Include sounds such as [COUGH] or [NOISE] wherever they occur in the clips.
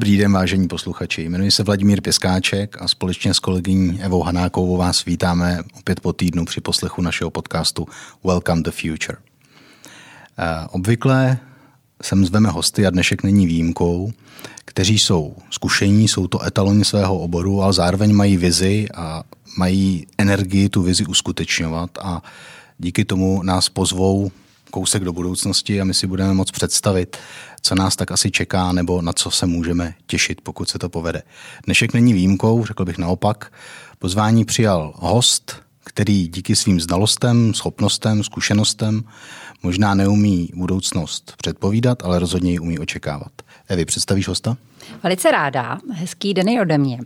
Dobrý den, vážení posluchači. Jmenuji se Vladimír Pěskáček a společně s kolegyní Evou Hanákovou vás vítáme opět po týdnu při poslechu našeho podcastu Welcome the Future. Eh, obvykle sem zveme hosty a dnešek není výjimkou, kteří jsou zkušení, jsou to etaloni svého oboru, ale zároveň mají vizi a mají energii tu vizi uskutečňovat a díky tomu nás pozvou kousek do budoucnosti a my si budeme moct představit, co nás tak asi čeká nebo na co se můžeme těšit, pokud se to povede. Dnešek není výjimkou, řekl bych naopak. Pozvání přijal host, který díky svým znalostem, schopnostem, zkušenostem možná neumí budoucnost předpovídat, ale rozhodně ji umí očekávat. Evi, představíš hosta? Velice ráda, hezký den i ode mě.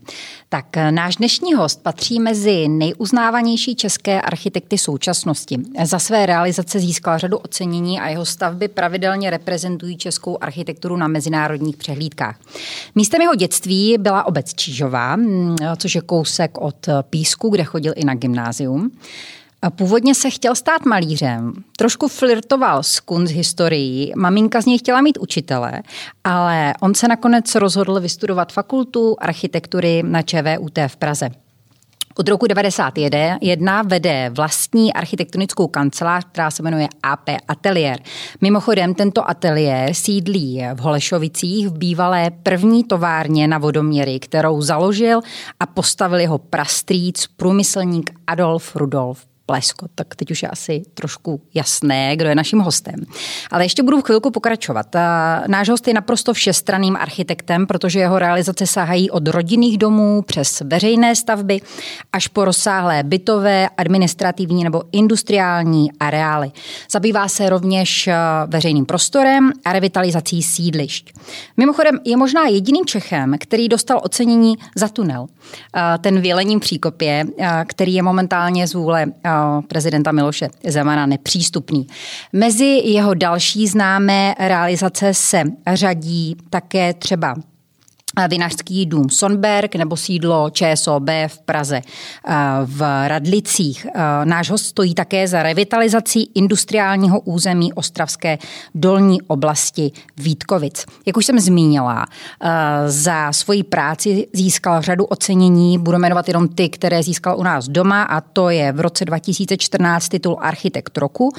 Tak náš dnešní host patří mezi nejuznávanější české architekty současnosti. Za své realizace získal řadu ocenění a jeho stavby pravidelně reprezentují českou architekturu na mezinárodních přehlídkách. Místem jeho dětství byla obec Čížová, mm, což je kousek od Písku, kde chodil i na gymnázium. Původně se chtěl stát malířem, trošku flirtoval s historií, maminka z něj chtěla mít učitele, ale on se nakonec rozhodl vystudovat fakultu architektury na ČVUT v Praze. Od roku 1991 vede vlastní architektonickou kancelář, která se jmenuje AP Atelier. Mimochodem, tento ateliér sídlí v Holešovicích v bývalé první továrně na vodoměry, kterou založil a postavil jeho prastrýc průmyslník Adolf Rudolf Plesko. Tak teď už je asi trošku jasné, kdo je naším hostem. Ale ještě budu v chvilku pokračovat. Náš host je naprosto všestranným architektem, protože jeho realizace sahají od rodinných domů přes veřejné stavby až po rozsáhlé bytové, administrativní nebo industriální areály. Zabývá se rovněž veřejným prostorem a revitalizací sídlišť. Mimochodem je možná jediným Čechem, který dostal ocenění za tunel. Ten v příkopě, který je momentálně z vůle prezidenta Miloše Zemana nepřístupný. Mezi jeho další známé realizace se řadí také třeba Vinařský dům Sonberg nebo sídlo ČSOB v Praze v Radlicích. Náš host stojí také za revitalizací industriálního území Ostravské dolní oblasti Vítkovic. Jak už jsem zmínila, za svoji práci získal řadu ocenění, budu jmenovat jenom ty, které získal u nás doma a to je v roce 2014 titul Architekt roku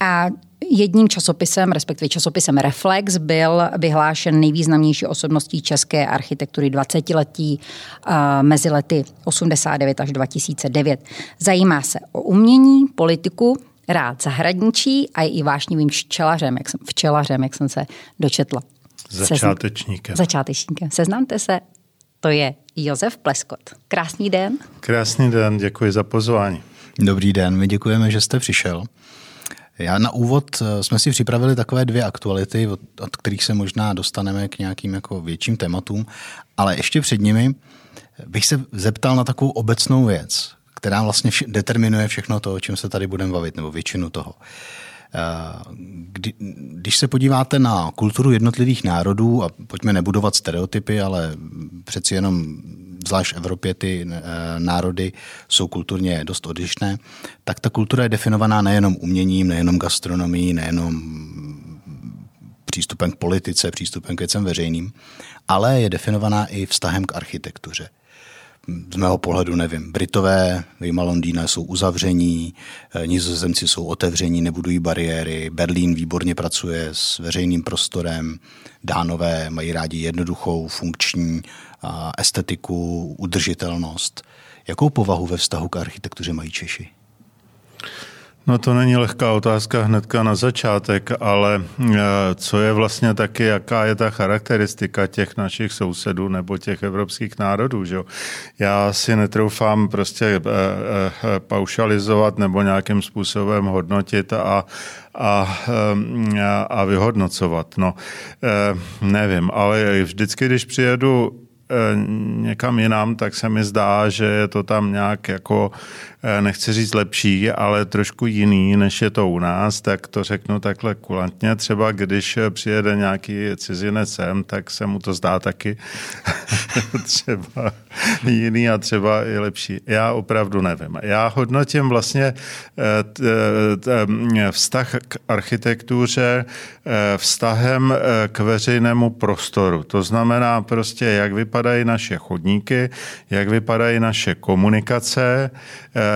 a Jedním časopisem, respektive časopisem Reflex, byl vyhlášen nejvýznamnější osobností české architektury 20 letí mezi lety 89 až 2009. Zajímá se o umění, politiku, rád zahradničí a je i vášnivým včelařem, jak jsem, včelařem, jak jsem se dočetla. Začátečníkem. Sezn- začátečníkem. Seznamte se, to je Josef Pleskot. Krásný den. Krásný den, děkuji za pozvání. Dobrý den, my děkujeme, že jste přišel. Já na úvod eh, jsme si připravili takové dvě aktuality, od, od kterých se možná dostaneme k nějakým jako větším tématům, ale ještě před nimi bych se zeptal na takovou obecnou věc, která vlastně vš- determinuje všechno to, o čem se tady budeme bavit, nebo většinu toho. Eh, kdy, když se podíváte na kulturu jednotlivých národů, a pojďme nebudovat stereotypy, ale přeci jenom zvlášť v Evropě ty eh, národy jsou kulturně dost odlišné, tak ta kultura je definovaná nejenom uměním, nejenom gastronomií, nejenom přístupem k politice, přístupem k věcem veřejným, ale je definovaná i vztahem k architektuře z mého pohledu nevím. Britové, vyjma Londýna, jsou uzavření, eh, nizozemci jsou otevření, nebudují bariéry, Berlín výborně pracuje s veřejným prostorem, dánové mají rádi jednoduchou, funkční estetiku, udržitelnost. Jakou povahu ve vztahu k architektuře mají Češi? No to není lehká otázka hnedka na začátek, ale eh, co je vlastně taky, jaká je ta charakteristika těch našich sousedů nebo těch evropských národů, že Já si netroufám prostě eh, eh, paušalizovat nebo nějakým způsobem hodnotit a, a, a vyhodnocovat. No, nevím, ale vždycky, když přijedu někam jinam, tak se mi zdá, že je to tam nějak jako Eh, nechci říct lepší, ale trošku jiný, než je to u nás, tak to řeknu takhle kulantně. Třeba když přijede nějaký cizinec sem, tak se mu to zdá taky [LAUGHS] třeba jiný a třeba i lepší. Já opravdu nevím. Já hodnotím vlastně eh, vztah k architektuře eh, vztahem k veřejnému prostoru. To znamená prostě, jak vypadají naše chodníky, jak vypadají naše komunikace,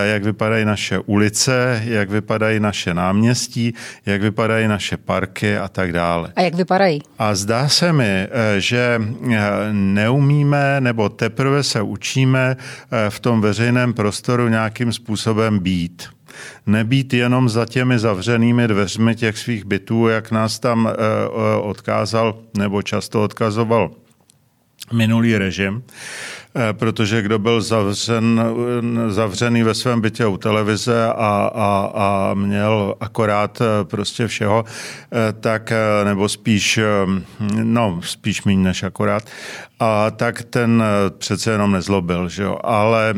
jak vypadají naše ulice, jak vypadají naše náměstí, jak vypadají naše parky a tak dále. A jak vypadají? A zdá se mi, eh, že eh, neumíme nebo teprve se učíme eh, v tom veřejném prostoru nějakým způsobem být nebýt jenom za těmi zavřenými dveřmi těch svých bytů, jak nás tam odkázal nebo často odkazoval minulý režim, Eh, protože kdo byl zavřen, zavřený ve svém bytě u televize a, a, a měl akorát eh, prostě všeho, eh, tak, nebo spíš, no, spíš méně než akorát, a tak ten přece jenom nezlobil, že jo. Ale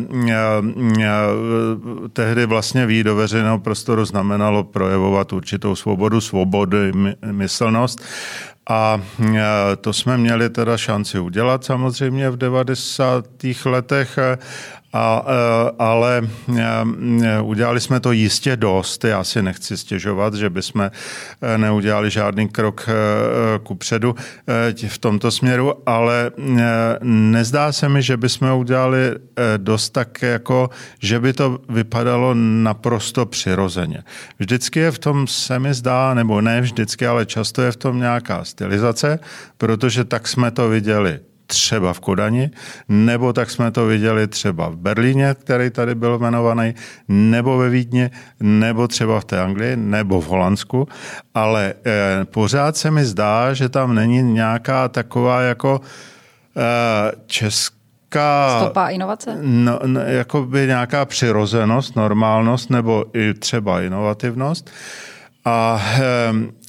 tehdy vlastně výjít do veřejného prostoru znamenalo projevovat určitou svobodu, svobodu, myslnost a e, to jsme měli teda šanci udělat samozřejmě v 90. letech a, e, ale e, udělali jsme to jistě dost. Já si nechci stěžovat, že bychom e, neudělali žádný krok ku předu v tomto směru, ale nezdá se mi, že bychom udělali dost tak, jako že by to vypadalo naprosto přirozeně. Vždycky je v tom, se mi zdá, nebo ne vždycky, ale často je v tom nějaká stylizace, protože tak jsme to viděli třeba v Kodani, nebo tak jsme to viděli třeba v Berlíně, který tady byl jmenovaný, nebo ve Vídni, nebo třeba v té Anglii, nebo v Holandsku, ale eh, pořád se mi zdá, že tam není nějaká taková jako eh, česká Stopa inovace? No, no, jako by nějaká přirozenost, normálnost nebo i třeba inovativnost. A, eh,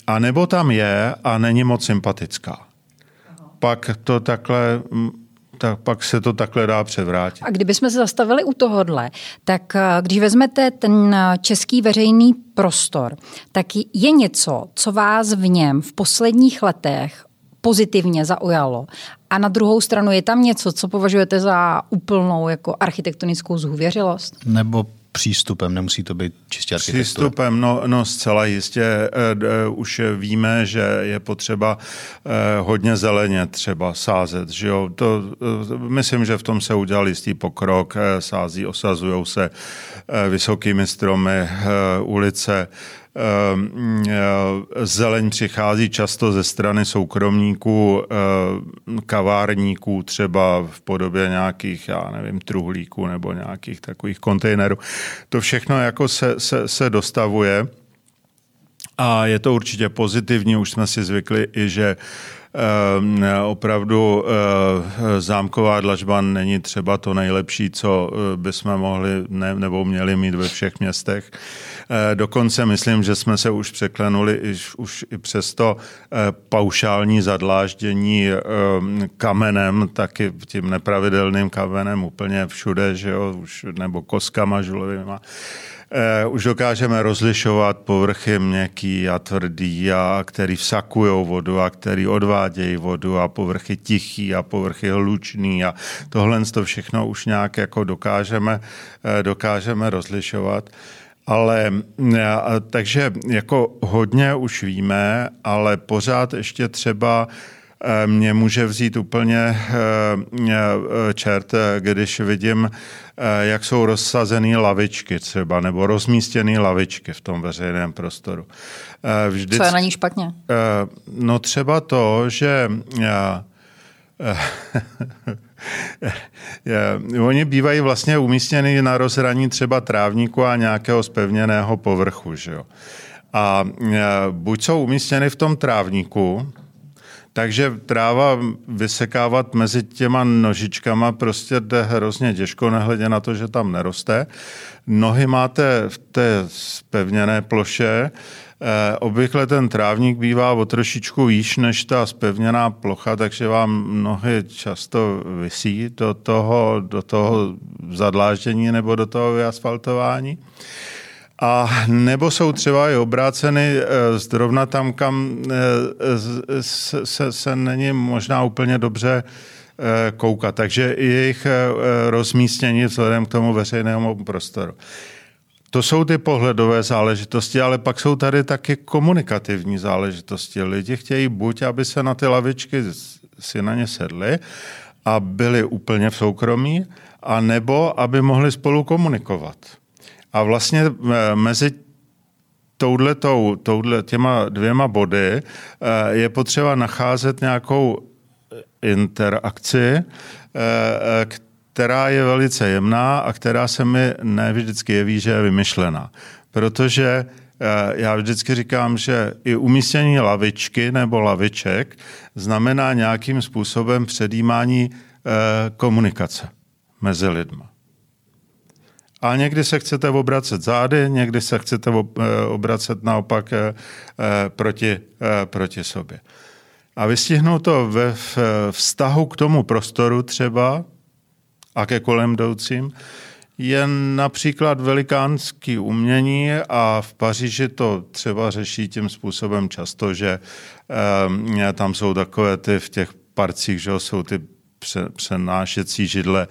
a nebo tam je a není moc sympatická pak to takhle tak pak se to takhle dá převrátit. A kdybychom se zastavili u tohohle, tak eh, když vezmete ten eh, český veřejný prostor, tak je něco, co vás v něm v posledních letech pozitivně zaujalo. A na druhou stranu je tam něco, co považujete za úplnou jako architektonickou zhůvěřilost? Nebo přístupem, nemusí to být čistě architektura. Přístupem, no, no zcela jistě. E, e, už víme, že je potřeba e, hodně zeleně třeba sázet. Že jo? To, myslím, že v tom se udělal jistý pokrok. Sází, osazují se vysokými stromy ulice. Ehm, eh, zeleň přichází často ze strany soukromníků, eh, kavárníků, třeba v podobě nějakých, já nevím, truhlíků nebo nějakých takových kontejnerů. To všechno jako se, se, se dostavuje. A je to určitě pozitivní, už jsme si zvykli i, že Ehm, opravdu eh, zámková dlažba není třeba to nejlepší, co eh, bychom mohli ne, nebo měli mít ve všech městech. Eh, dokonce myslím, že jsme se už překlenuli i, už i přesto paušální zadláždění ehm, kamenem, taky tím nepravidelným kamenem úplně všude, že jo, už, nebo koskama žulovýma eh, už dokážeme rozlišovat povrchy měkký a tvrdý, a který vsakují vodu a který odvádějí vodu a povrchy tichý a povrchy hlučný a tohle to všechno už nějak jako dokážeme, eh, dokážeme rozlišovat. Ale eh, takže jako hodně už víme, ale pořád ještě třeba mě může vzít úplně eh, eh, čert, když vidím, jak jsou rozsazené lavičky třeba, nebo rozmístěné lavičky v tom veřejném prostoru. Vždyť, Co je na ní špatně? No třeba to, že [LAUGHS] Oni bývají vlastně umístěny na rozhraní třeba trávníku a nějakého spevněného povrchu. Že jo? A buď jsou umístěny v tom trávníku, Takže tráva vysekávat mezi těma nožičkama prostě jde hrozně těžko, nehledě na to, že tam neroste. Nohy máte v té spevněné ploše, Eh, obvykle ten trávník bývá o trošičku výš než ta spevněná plocha, takže vám nohy často vysí do toho, do toho zadláždění nebo do toho vyasfaltování. A nebo jsou třeba i obráceny eh, zrovna tam, kam eh, se, se, se není možná úplně dobře koukat. Takže jejich rozmístění vzhledem k tomu veřejnému prostoru. To jsou ty pohledové záležitosti, ale pak jsou tady taky komunikativní záležitosti. Lidi chtějí buď, aby se na ty lavičky si na ně sedli a byli úplně v soukromí, a nebo aby mohli spolu komunikovat. A vlastně eh, mezi touhletou, touhle, těma dvěma body eh, je potřeba nacházet nějakou interakci, eh, která je velice jemná a která se mi ne vždycky jeví, že je vymyšlená. Protože já vždycky říkám, že i umístění lavičky nebo laviček znamená nějakým způsobem předjímání komunikace mezi lidmi. A někdy se chcete obracet zády, někdy se chcete eh, obracet naopak proti, proti sobě. A vystihnout to ve vztahu k tomu prostoru třeba, a ke kolem jdoucím, je například velikánský umění a v Paříži to třeba řeší tím způsobem často, že e, tam jsou takové ty v těch parcích, že jsou ty přenášecí židle,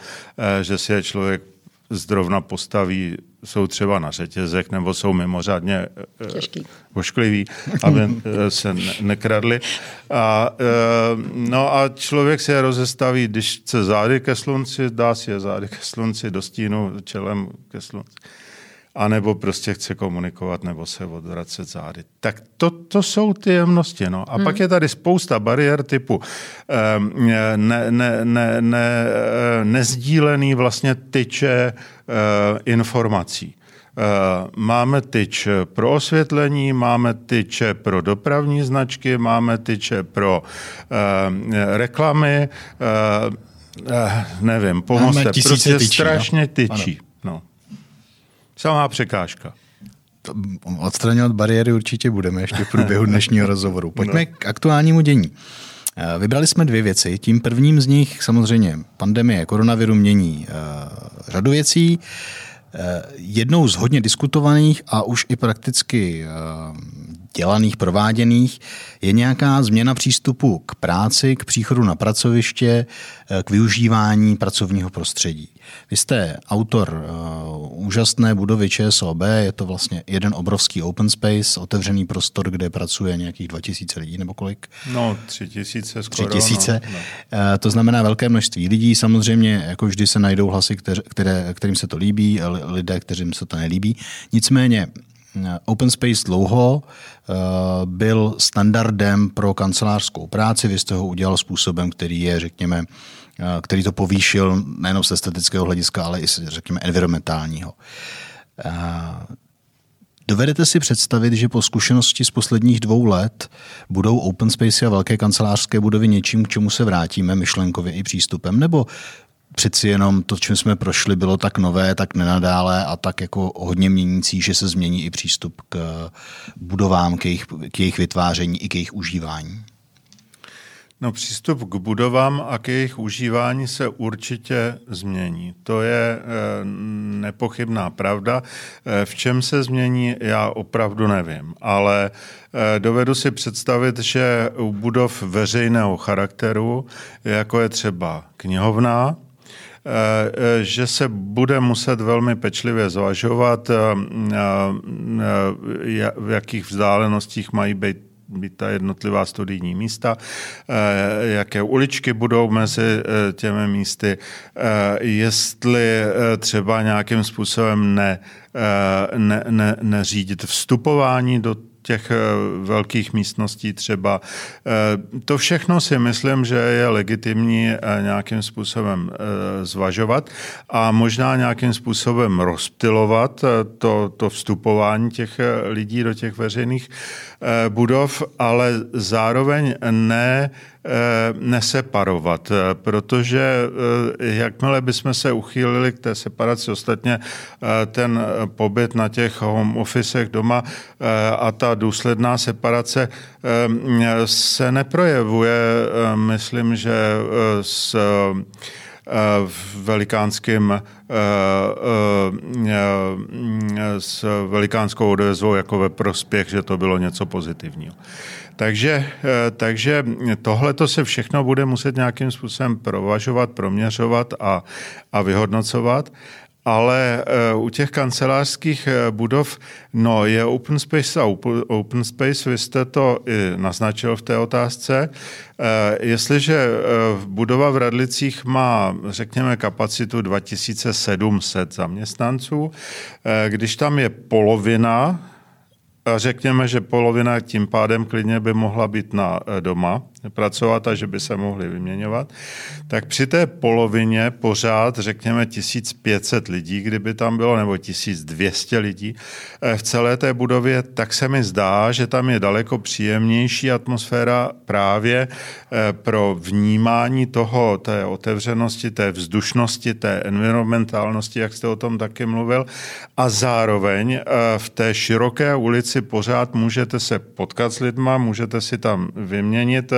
e, že si je člověk zdrovna postaví, jsou třeba na řetězech nebo jsou mimořádně eh, Těžký. oškliví, aby eh, se nekradli. A, eh, no a člověk se je rozestaví, když chce zády ke slunci, dá si je zády ke slunci, do stínu čelem ke slunci a nebo prostě chce komunikovat nebo se odvracet zády. Tak to, to jsou ty jemnosti. No. A hmm. pak je tady spousta bariér typu um, ne, ne, ne, ne, nezdílený vlastně tyče uh, informací. Uh, máme tyč pro osvětlení, máme tyče pro dopravní značky, máme tyče pro reklamy, nevím, pomozte, prostě tyčí, strašně no? tyčí. No. Samá překážka. Odstraňovat bariéry určitě budeme ještě v průběhu dnešního rozhovoru. Pojďme no. k aktuálnímu dění. Eh, vybrali jsme dvě věci. Tím prvním z nich samozřejmě pandemie koronaviru mění uh, řadu věcí. Uh, jednou z hodně diskutovaných a už i prakticky dělaných, prováděných, je nějaká změna přístupu k práci, k příchodu na pracoviště, k využívání pracovního prostředí. Vy jste autor uh, úžasné budovy ČSOB, je to vlastně jeden obrovský open space, otevřený prostor, kde pracuje nějakých 2000 lidí nebo kolik? No, 3000 skoro. 3000. No, no. Uh, to znamená velké množství lidí. Samozřejmě, jako vždy se najdou hlasy, které, které, kterým se to líbí, lidé, kterým se to nelíbí. Nicméně eh, Open Space dlouho byl standardem pro kancelářskou práci. Vy jste ho udělal způsobem, který je, řekněme, Eh, který to povýšil nejen z estetického hlediska, ale i řekněme environmentálního. Eh, dovedete si představit, že po zkušenosti z posledních dvou let budou open space a velké kancelářské budovy něčím, k čemu se vrátíme myšlenkově i přístupem, nebo přeci jenom to, čím jsme prošli, bylo tak nové, tak nenadále a tak jako hodně měnící, že se změní i přístup k budovám, k jejich, k jejich vytváření i k jejich užívání? No, přístup k budovám a k jejich užívání se určitě změní. To je e, nepochybná pravda. E, v čem se změní, já opravdu nevím, ale e, dovedu si představit, že u budov veřejného charakteru, jako je třeba knihovna, že se bude muset velmi pečlivě zvažovat, v jakých vzdálenostích mají být být ta jednotlivá studijní místa, eh, jaké uličky budou mezi eh, těmi místy, eh, jestli třeba nějakým způsobem ne, ne, ne, neřídit vstupování do těch velkých místností třeba. To všechno si myslím, že je legitimní nějakým způsobem zvažovat a možná nějakým způsobem rozptilovat to, to vstupování těch lidí do těch veřejných budov, ale zároveň ne Eh, neseparovat, eh, protože eh, jakmile bychom se uchýlili k té separaci, ostatně ten pobyt na těch home officech doma a ta důsledná separace se neprojevuje, myslím, že s velikánským s velikánskou odezvou jako ve prospěch, že to bylo něco pozitivního. Takže, eh, takže tohle to se všechno bude muset nějakým způsobem provažovat, proměřovat a, a vyhodnocovat. Ale eh, u těch kancelářských eh, budov, no je open space a open space, vy jste to i naznačil v té otázce. Jestliže budova v Radlicích má, řekněme, kapacitu 2700 zaměstnanců, když tam je polovina řekněme, že polovina tím pádem klidně by mohla být na eh, doma, pracovat a že by se mohli vyměňovat, tak při té polovině pořád, řekněme, 1500 lidí, kdyby tam bylo, nebo 1200 lidí eh, v celé té budově, tak se mi zdá, že tam je daleko příjemnější atmosféra právě eh, pro vnímání toho, té otevřenosti, té vzdušnosti, té environmentálnosti, jak jste o tom taky mluvil, a zároveň eh, v té široké ulici pořád můžete se potkat s lidma, můžete si tam vyměnit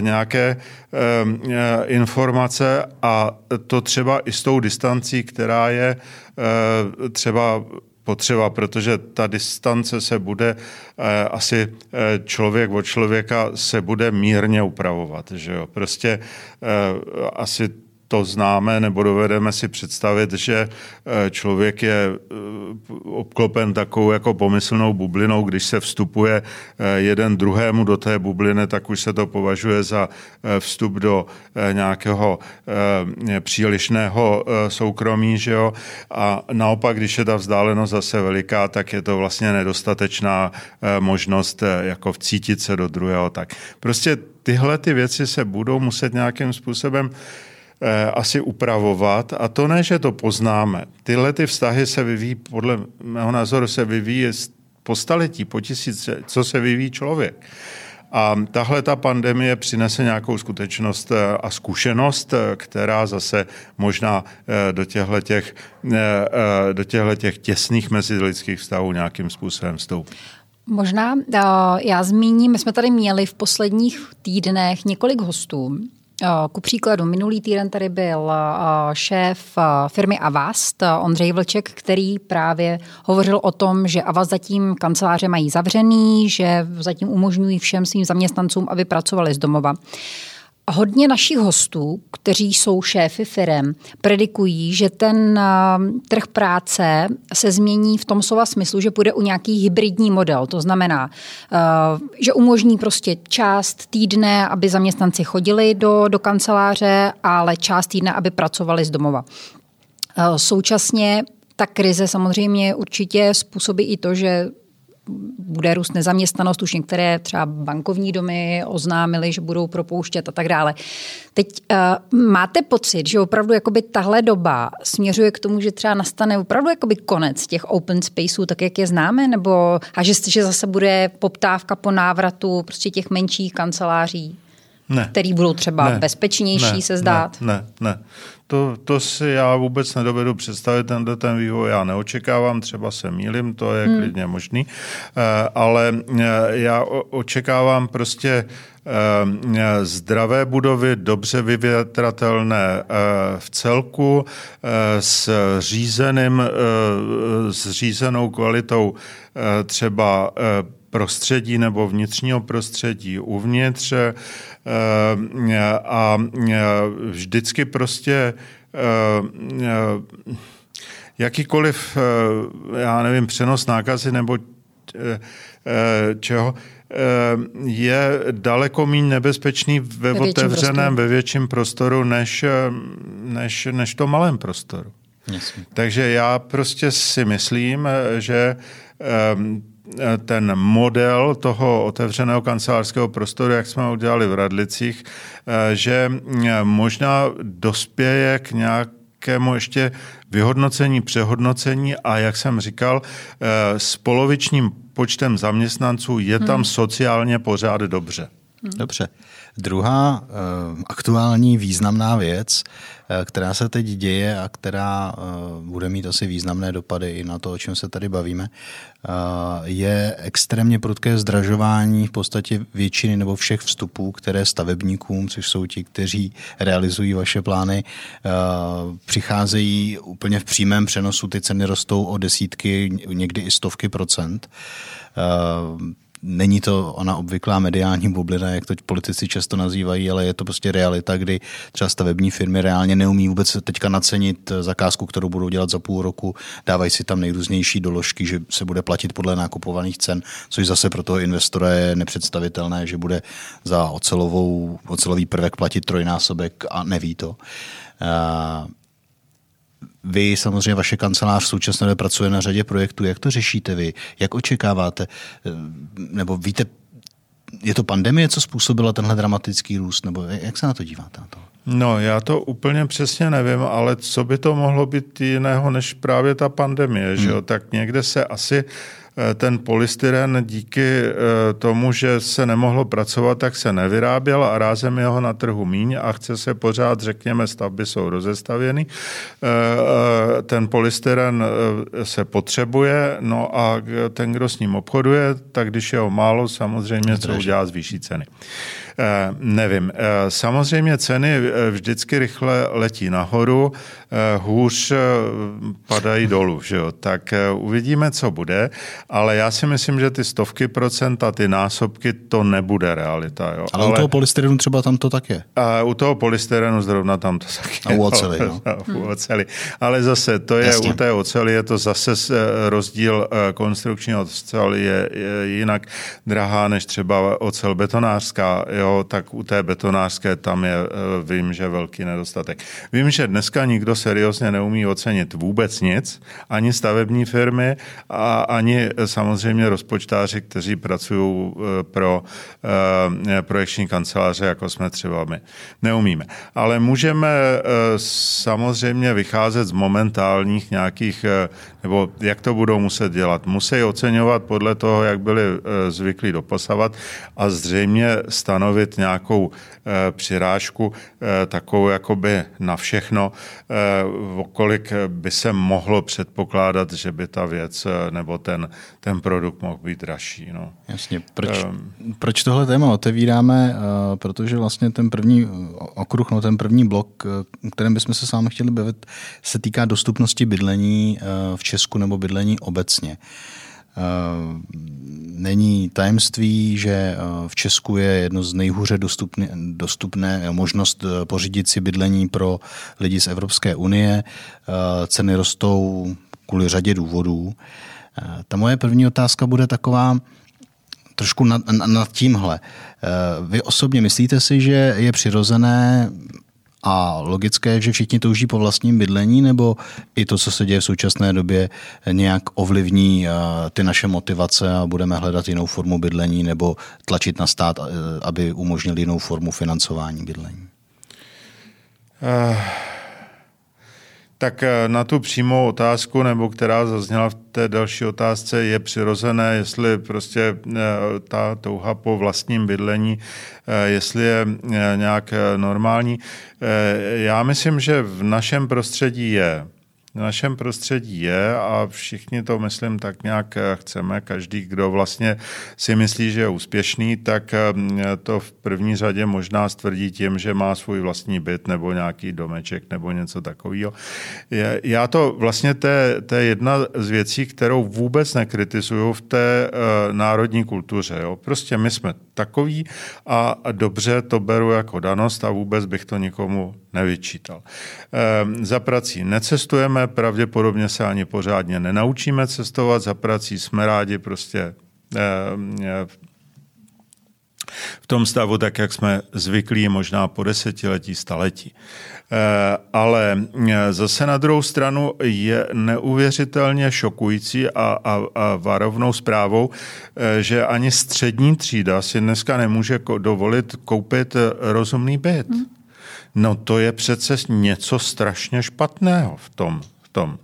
nějaké eh, informace a to třeba i s tou distancí, která je eh, třeba potřeba, protože ta distance se bude asi člověk od člověka se bude mírně upravovat. Že jo? Prostě asi to známe nebo dovedeme si představit, že eh, člověk je eh, obklopen takovou jako pomyslnou bublinou, když se vstupuje eh, jeden druhému do té bubliny, tak už se to považuje za vstup do nějakého přílišného soukromí, že jo? A naopak, když je ta vzdálenost zase veliká, tak je to vlastně nedostatečná možnost jako vcítit se do druhého. Tak prostě tyhle ty věci se budou muset nějakým způsobem Eh, asi upravovat. A to ne, že to poznáme. Tyhle ty vztahy se vyvíjí, podle mého názoru, se vyvíjí po staletí, po tisíce, co se vyvíjí člověk. A tahle ta pandemie přinese nějakou skutečnost eh, a zkušenost, eh, která zase možná do těchto těch, do těch těsných mezilidských vztahů nějakým způsobem vstoupí. Možná já zmíním, my jsme tady měli v posledních týdnech několik hostů, ku příkladu, minulý týden tady byl šéf firmy Avast, Ondřej Vlček, který právě hovořil o tom, že Avast zatím kanceláře mají zavřený, že zatím umožňují všem svým zaměstnancům, aby pracovali z domova. Hodně našich hostů, kteří jsou šéfy firem, predikují, že ten trh práce se změní v tom slova smyslu, že půjde o nějaký hybridní model. To znamená, že umožní prostě část týdne, aby zaměstnanci chodili do, do kanceláře, ale část týdne, aby pracovali z domova. Současně ta krize samozřejmě určitě způsobí i to, že bude růst nezaměstnanost, už některé třeba bankovní domy oznámily, že budou propouštět a tak dále. Teď uh, máte pocit, že opravdu jakoby tahle doba směřuje k tomu, že třeba nastane opravdu jakoby konec těch open spaceů, tak jak je známe, nebo a že, že zase bude poptávka po návratu prostě těch menších kanceláří? Ne. který budou třeba ne. bezpečnější ne. se zdát? Ne, ne, ne. To, to si já vůbec nedovedu představit, tenhle ten vývoj já neočekávám, třeba se mýlim, to je hmm. klidně možný, eh, ale eh, já očekávám prostě eh, zdravé budovy, dobře vyvětratelné v celku, s řízeným, s řízenou kvalitou třeba prostředí nebo vnitřního prostředí uvnitř a vždycky prostě eh, jakýkoliv, eh, já nevím, přenos nákazy nebo čeho, je daleko méně nebezpečný ve, ve otevřeném, ve větším prostoru, než, než, než to malém prostoru. Jasně. Takže já prostě si myslím, že ten model toho otevřeného kancelářského prostoru, jak jsme udělali v Radlicích, že možná dospěje k nějak nějakému ještě vyhodnocení, přehodnocení a jak jsem říkal, s polovičním počtem zaměstnanců je tam hmm. sociálně pořád dobře. Dobře. Druhá uh, aktuální významná věc, která se teď děje a která uh, bude mít asi významné dopady i na to, o čem se tady bavíme, je extrémně prudké zdražování v podstatě většiny nebo všech vstupů, které stavebníkům, což jsou ti, kteří realizují vaše plány, přicházejí úplně v přímém přenosu. Ty ceny rostou o desítky, někdy i stovky procent Není to ona obvyklá mediální bublina, jak to politici často nazývají, ale je to prostě realita, kdy třeba stavební firmy reálně neumí vůbec teďka nacenit zakázku, kterou budou dělat za půl roku. Dávají si tam nejrůznější doložky, že se bude platit podle nákupovaných cen, což zase pro toho investora je nepředstavitelné, že bude za ocelovou, ocelový prvek platit trojnásobek a neví to. Vy samozřejmě, vaše kancelář v současné době pracuje na řadě projektů. Jak to řešíte vy? Jak očekáváte? Eh, nebo víte, je to pandemie, co způsobila tenhle dramatický růst? Nebo jak se na to díváte? Na to? No, já to úplně přesně nevím, ale co by to mohlo být jiného než právě ta pandemie, hmm. že jo? Tak někde se asi ten polystyren díky eh, tomu, že se nemohlo pracovat, tak se nevyráběl a rázem je ho na trhu míň a chce se pořád, řekněme, stavby jsou rozestavěny. Eh, ten polystyren se potřebuje, no a ten, kdo s ním obchoduje, tak když je ho málo, samozřejmě co udělá zvýší ceny. Nevím. Samozřejmě ceny vždycky rychle letí nahoru, hůř padají dolů, že jo? tak uvidíme, co bude ale já si myslím, že ty stovky procent a ty násobky, to nebude realita. Jo. Ale, ale u toho polystyrenu třeba tam to tak je. A u toho polystyrenu zrovna tam to tak je. A u oceli, [LAUGHS] no. u oceli. Ale zase, to je Jasně. u té oceli, je to zase eh, rozdíl eh, konstrukční ocel je, je jinak drahá než třeba ocel betonářská, jo, tak u té betonářské tam je, eh, vím, že velký nedostatek. Vím, že dneska nikdo seriózně neumí ocenit vůbec nic, ani stavební firmy, a ani samozřejmě rozpočtáři, kteří pracují eh, pro eh, projekční kanceláře, jako jsme třeba my. Neumíme. Ale můžeme eh, samozřejmě vycházet z momentálních nějakých, nebo jak to budou muset dělat. Musí oceňovat podle toho, jak byli zvyklí doposavat a zřejmě stanovit nějakou přirážku takovou jakoby na všechno, okolik by se mohlo předpokládat, že by ta věc nebo ten, ten produkt mohl být dražší. No. Jasně. Proč, um, proč tohle téma otevíráme? Protože vlastně ten první okruh, no ten první blok, kterém bychom se s vámi chtěli bavit, se týká dostupnosti bydlení v Česku nebo bydlení obecně. Není tajemství, že v Česku je jedno z nejhůře dostupné, dostupné možnost pořídit si bydlení pro lidi z Evropské unie. Ceny rostou kvůli řadě důvodů. Eh, ta moje první otázka bude taková trošku nad, nad tímhle. Eh, vy osobně myslíte si, že je přirozené a logické, že všichni touží po vlastním bydlení, nebo i to, co se děje v současné době, nějak ovlivní eh, ty naše motivace a budeme hledat jinou formu bydlení nebo tlačit na stát, aby umožnil jinou formu financování bydlení? Uh tak eh, na tu přímou otázku, nebo která zazněla v té další otázce, je přirozené, jestli prostě eh, ta touha po vlastním bydlení, eh, jestli je nějak normální. Já myslím, že v našem prostředí je v našem prostředí je a všichni to, myslím, tak nějak chceme. Každý, kdo vlastně si myslí, že je úspěšný, tak eh, to v první řadě možná stvrdí tím, že má svůj vlastní byt nebo nějaký domeček nebo něco takového. Já to vlastně, to je, jedna z věcí, kterou vůbec nekritizuju v té uh, národní kultuře. Jo. Prostě my jsme takový a dobře to beru jako danost a vůbec bych to nikomu nevyčítal. Za prací necestujeme, pravděpodobně se ani pořádně nenaučíme cestovat, za prací jsme rádi prostě e, v tom stavu, tak jak jsme zvyklí možná po desetiletí, staletí. Eh, ale eh, zase na druhou stranu je neuvěřitelně šokující a, a, a varovnou zprávou, eh, že ani střední třída si dneska nemůže dovolit koupit rozumný byt. Hmm. No to je přece něco strašně špatného v tom. V tom.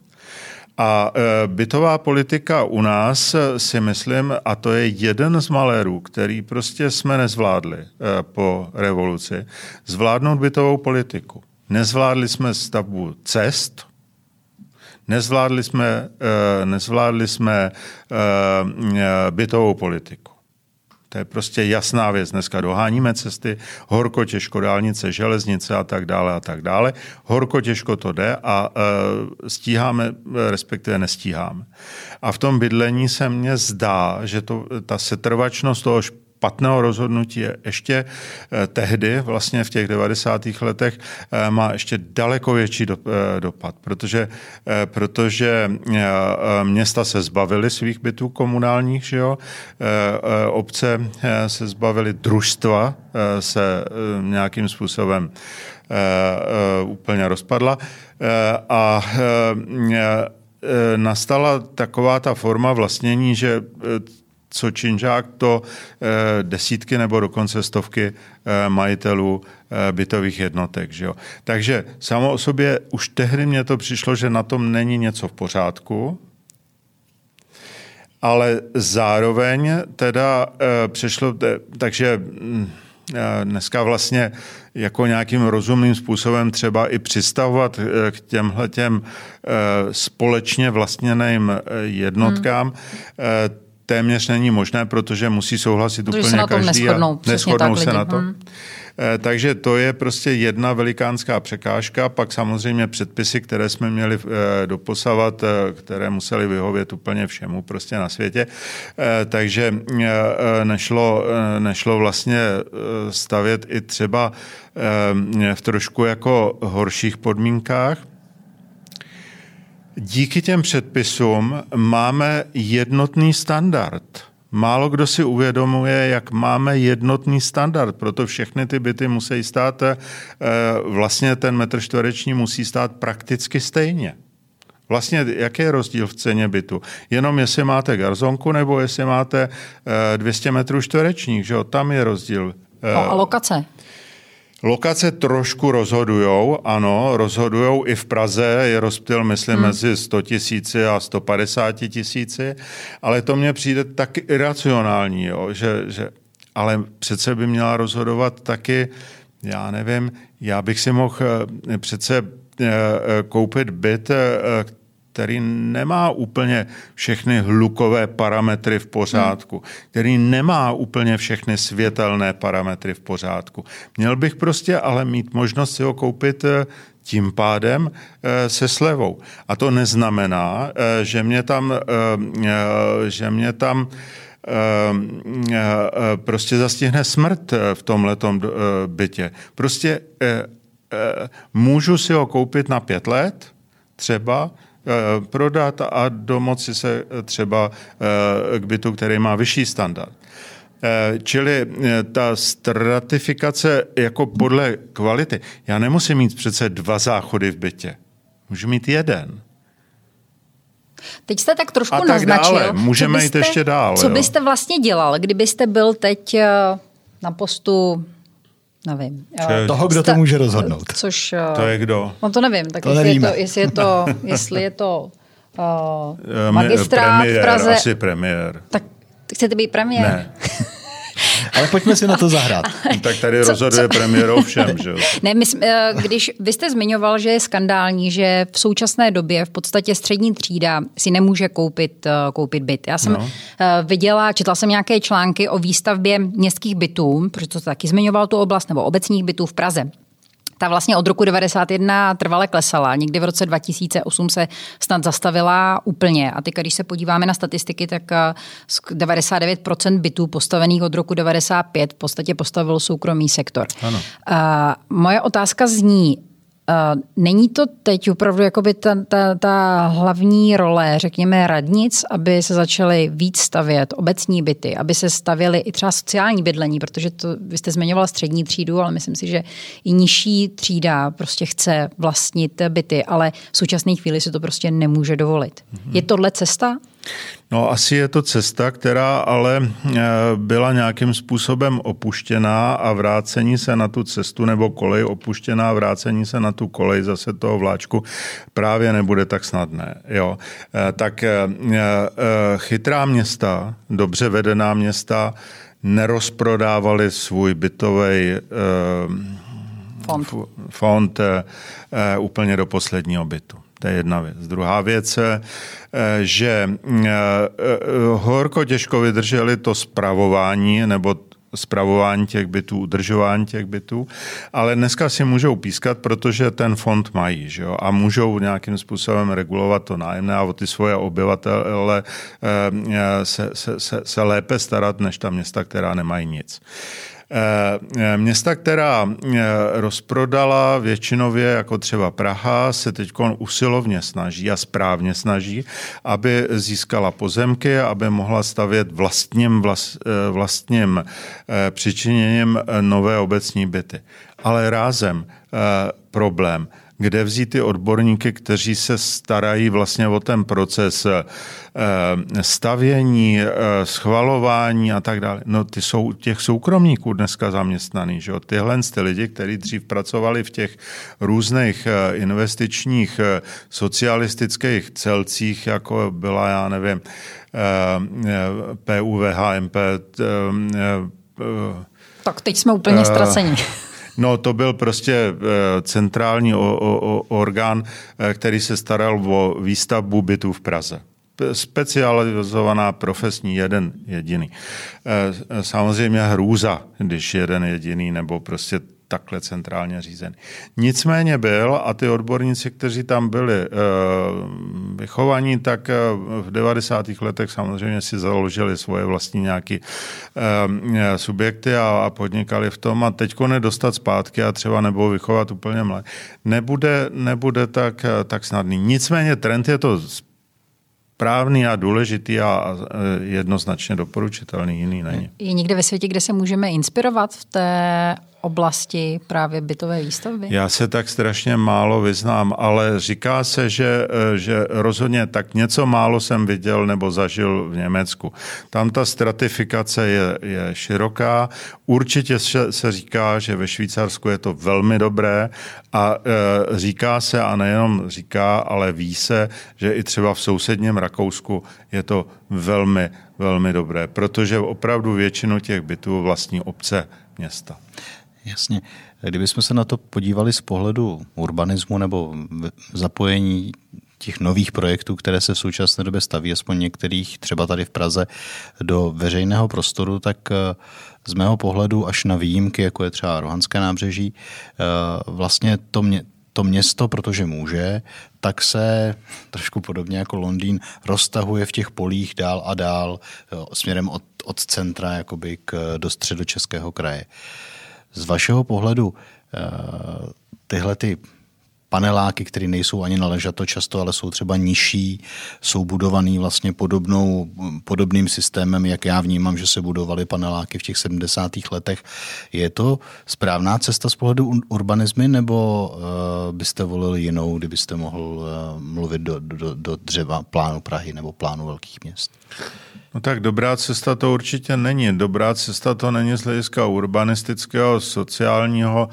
A bytová politika u nás si myslím, a to je jeden z malérů, který prostě jsme nezvládli po revoluci, zvládnout bytovou politiku. Nezvládli jsme stavbu cest, nezvládli jsme, nezvládli jsme bytovou politiku. To je prostě jasná věc. Dneska doháníme cesty, horko těžko dálnice, železnice a tak dále a tak dále. Horko těžko to jde a uh, stíháme, respektive nestíháme. A v tom bydlení se mně zdá, že to, ta setrvačnost toho špatného rozhodnutí je ještě eh, tehdy, vlastně v těch 90. letech, eh, má ještě daleko větší eh, dopad, protože, protože města se zbavily svých bytů komunálních, že jo? obce se zbavily družstva, se nějakým způsobem úplně rozpadla a nastala taková ta forma vlastnění, že co činžák, to eh, desítky nebo dokonce stovky eh, majitelů eh, bytových jednotek. Že jo? Takže samo o sobě už tehdy mně to přišlo, že na tom není něco v pořádku, ale zároveň teda přešlo, takže hm, dneska vlastně jako nějakým rozumným způsobem třeba i přistavovat k těmhle těm společně vlastněným jednotkám, hmm téměř není možné, protože musí souhlasit protože úplně se na tom každý. Neschodnou, a neschodnou se lidi. na to. Hmm. Takže to je prostě jedna velikánská překážka, pak samozřejmě předpisy, které jsme měli eh, doposavat, eh, které museli vyhovět úplně všemu prostě na světě. Takže nešlo, nešlo vlastně stavět i třeba v trošku jako horších podmínkách, Díky těm předpisům máme jednotný standard. Málo kdo si uvědomuje, jak máme jednotný standard, proto všechny ty byty musí stát, eh, vlastně ten metr čtvereční musí stát prakticky stejně. Vlastně jaký je rozdíl v ceně bytu? Jenom jestli máte garzonku nebo jestli máte 200 eh, metrů čtverečních, že jo? tam je rozdíl. No a lokace? Lokace trošku rozhodujou, ano, rozhodujou i v Praze, je rozptyl, myslím, hmm. mezi 100 tisíci a 150 tisíci, ale to mně přijde tak iracionální, jo, že, že, ale přece by měla rozhodovat taky, já nevím, já bych si mohl eh, přece eh, eh, koupit byt, který nemá úplně všechny hlukové parametry v pořádku, který nemá úplně všechny světelné parametry v pořádku. Měl bych prostě ale mít možnost si ho koupit eh, tím pádem eh, se slevou. A to neznamená, eh, že mě tam, že mě tam prostě zastihne smrt v tomhletom bytě. Prostě můžu si ho koupit na pět let, třeba, prodat a domoci se třeba eh, k bytu, který má vyšší standard. Eh, čili ta stratifikace jako podle kvality. Já nemusím mít přece dva záchody v bytě. Můžu mít jeden. Teď jste tak trošku a tak naznačil. Dále. Můžeme byste, jít ještě dál. Co jo? byste vlastně dělal, kdybyste byl teď na postu nevím. Če, toho, kdo to může rozhodnout. Což, to je kdo? No to nevím, tak to jestli, je to, jestli je to, [LAUGHS] jestli je to uh, magistrát premiér, v Praze. Asi premiér. Tak chcete být premiér? Ne. [LAUGHS] Ale pojďme si na to zahrát. [LAUGHS] No, tak tady co, rozhoduje co? premiér o všem, [LAUGHS] že Ne, my, eh, když vy jste zmiňoval, že je skandální, že v současné době v podstatě střední třída si nemůže koupit, eh, koupit byt. Já jsem no. Eh, viděla, četla jsem nějaké články o výstavbě městských bytů, protože to taky zmiňoval tu oblast, nebo obecních bytů v Praze ta vlastně od roku 91 trvale klesala. Někdy v roce 2008 se snad zastavila úplně. A teď, když se podíváme na statistiky, tak 99% bytů postavených od roku 95 v podstatě postavil soukromý sektor. Ano. A moje otázka zní, Není to teď opravdu jakoby ta, ta, ta hlavní role, řekněme, radnic, aby se začaly víc stavět obecní byty, aby se stavěly i třeba sociální bydlení, protože to, vy jste zmiňovala střední třídu, ale myslím si, že i nižší třída prostě chce vlastnit byty, ale v současné chvíli si to prostě nemůže dovolit. Mm-hmm. Je tohle cesta? No asi je to cesta, která ale eh, byla nějakým způsobem opuštěná a vrácení se na tu cestu nebo kolej opuštěná, vrácení se na tu kolej zase toho vláčku právě nebude tak snadné. Jo. Eh, tak eh, chytrá města, dobře vedená města, nerozprodávali svůj bytový fond, fond úplně do posledního bytu. To je jedna věc. Druhá věc, je, eh, že eh, eh, horko těžko vydrželi to spravování nebo spravování těch bytů, udržování těch bytů, ale dneska si můžou pískat, protože ten fond mají že jo? a můžou nějakým způsobem regulovat to nájemné a o ty svoje obyvatele se, se, se, se lépe starat, než ta města, která nemají nic. Eh, města, která eh, rozprodala většinově, jako třeba Praha, se teď usilovně snaží a správně snaží, aby získala pozemky, aby mohla stavět vlastním, vlast, eh, vlastním přičiněním nové obecní byty. Ale rázem problém – kde vzít ty odborníky, kteří se starají vlastně o ten proces eh, stavění, eh, schvalování a tak dále. No ty jsou těch soukromníků dneska zaměstnaný, že jo? Tyhle ty lidi, kteří dřív pracovali v těch různých eh, investičních socialistických celcích, jako byla, já nevím, PUVHMP, tak teď jsme úplně ztraceni. No to byl prostě eh, centrální orgán, eh, který se staral o výstavbu bytů v Praze specializovaná profesní jeden jediný. Eh, samozřejmě hrůza, když jeden jediný, nebo prostě takhle centrálně řízený. Nicméně byl a ty odborníci, kteří tam byli e, vychovaní, tak eh, v 90. letech samozřejmě si založili svoje vlastní nějaké e, subjekty a, a podnikali v tom a teďko nedostat zpátky a třeba nebo vychovat úplně mladé. Nebude, nebude tak, tak snadný. Nicméně trend je to správný a důležitý a jednoznačně doporučitelný, jiný není. Je někde ve světě, kde se můžeme inspirovat v té oblasti právě bytové výstavby? Já se tak strašně málo vyznám, ale říká se, že, eh, že rozhodně tak něco málo jsem viděl nebo zažil v Německu. Tam ta stratifikace je, je široká. Určitě se, se říká, že ve Švýcarsku je to velmi dobré a e, říká se, a nejenom říká, ale ví se, že i třeba v sousedním Rakousku je to velmi, velmi dobré, protože opravdu většinu těch bytů vlastní obce města. Jasně. Kdybychom se na to podívali z pohledu urbanismu nebo zapojení těch nových projektů, které se v současné době staví, aspoň některých, třeba tady v Praze, do veřejného prostoru, tak eh, z mého pohledu až na výjimky, jako je třeba Rohanské nábřeží, eh, vlastně to, mě, to město, protože může, tak se trošku podobně jako Londýn roztahuje v těch polích dál a dál směrem od, od centra jakoby k, do středočeského kraje. Z vašeho pohledu eh, tyhle ty paneláky, které nejsou ani na ležato často, ale jsou třeba nižší, jsou budovaný vlastně podobnou, podobným systémem, jak já vnímám, že se budovaly paneláky v těch 70. letech. Je to správná cesta z pohledu urbanizmy, nebo uh, byste volili jinou, kdybyste mohl uh, mluvit do, do, do dřeva plánu Prahy nebo plánu velkých měst? No tak dobrá cesta to určitě není. Dobrá cesta to není z hlediska urbanistického, sociálního.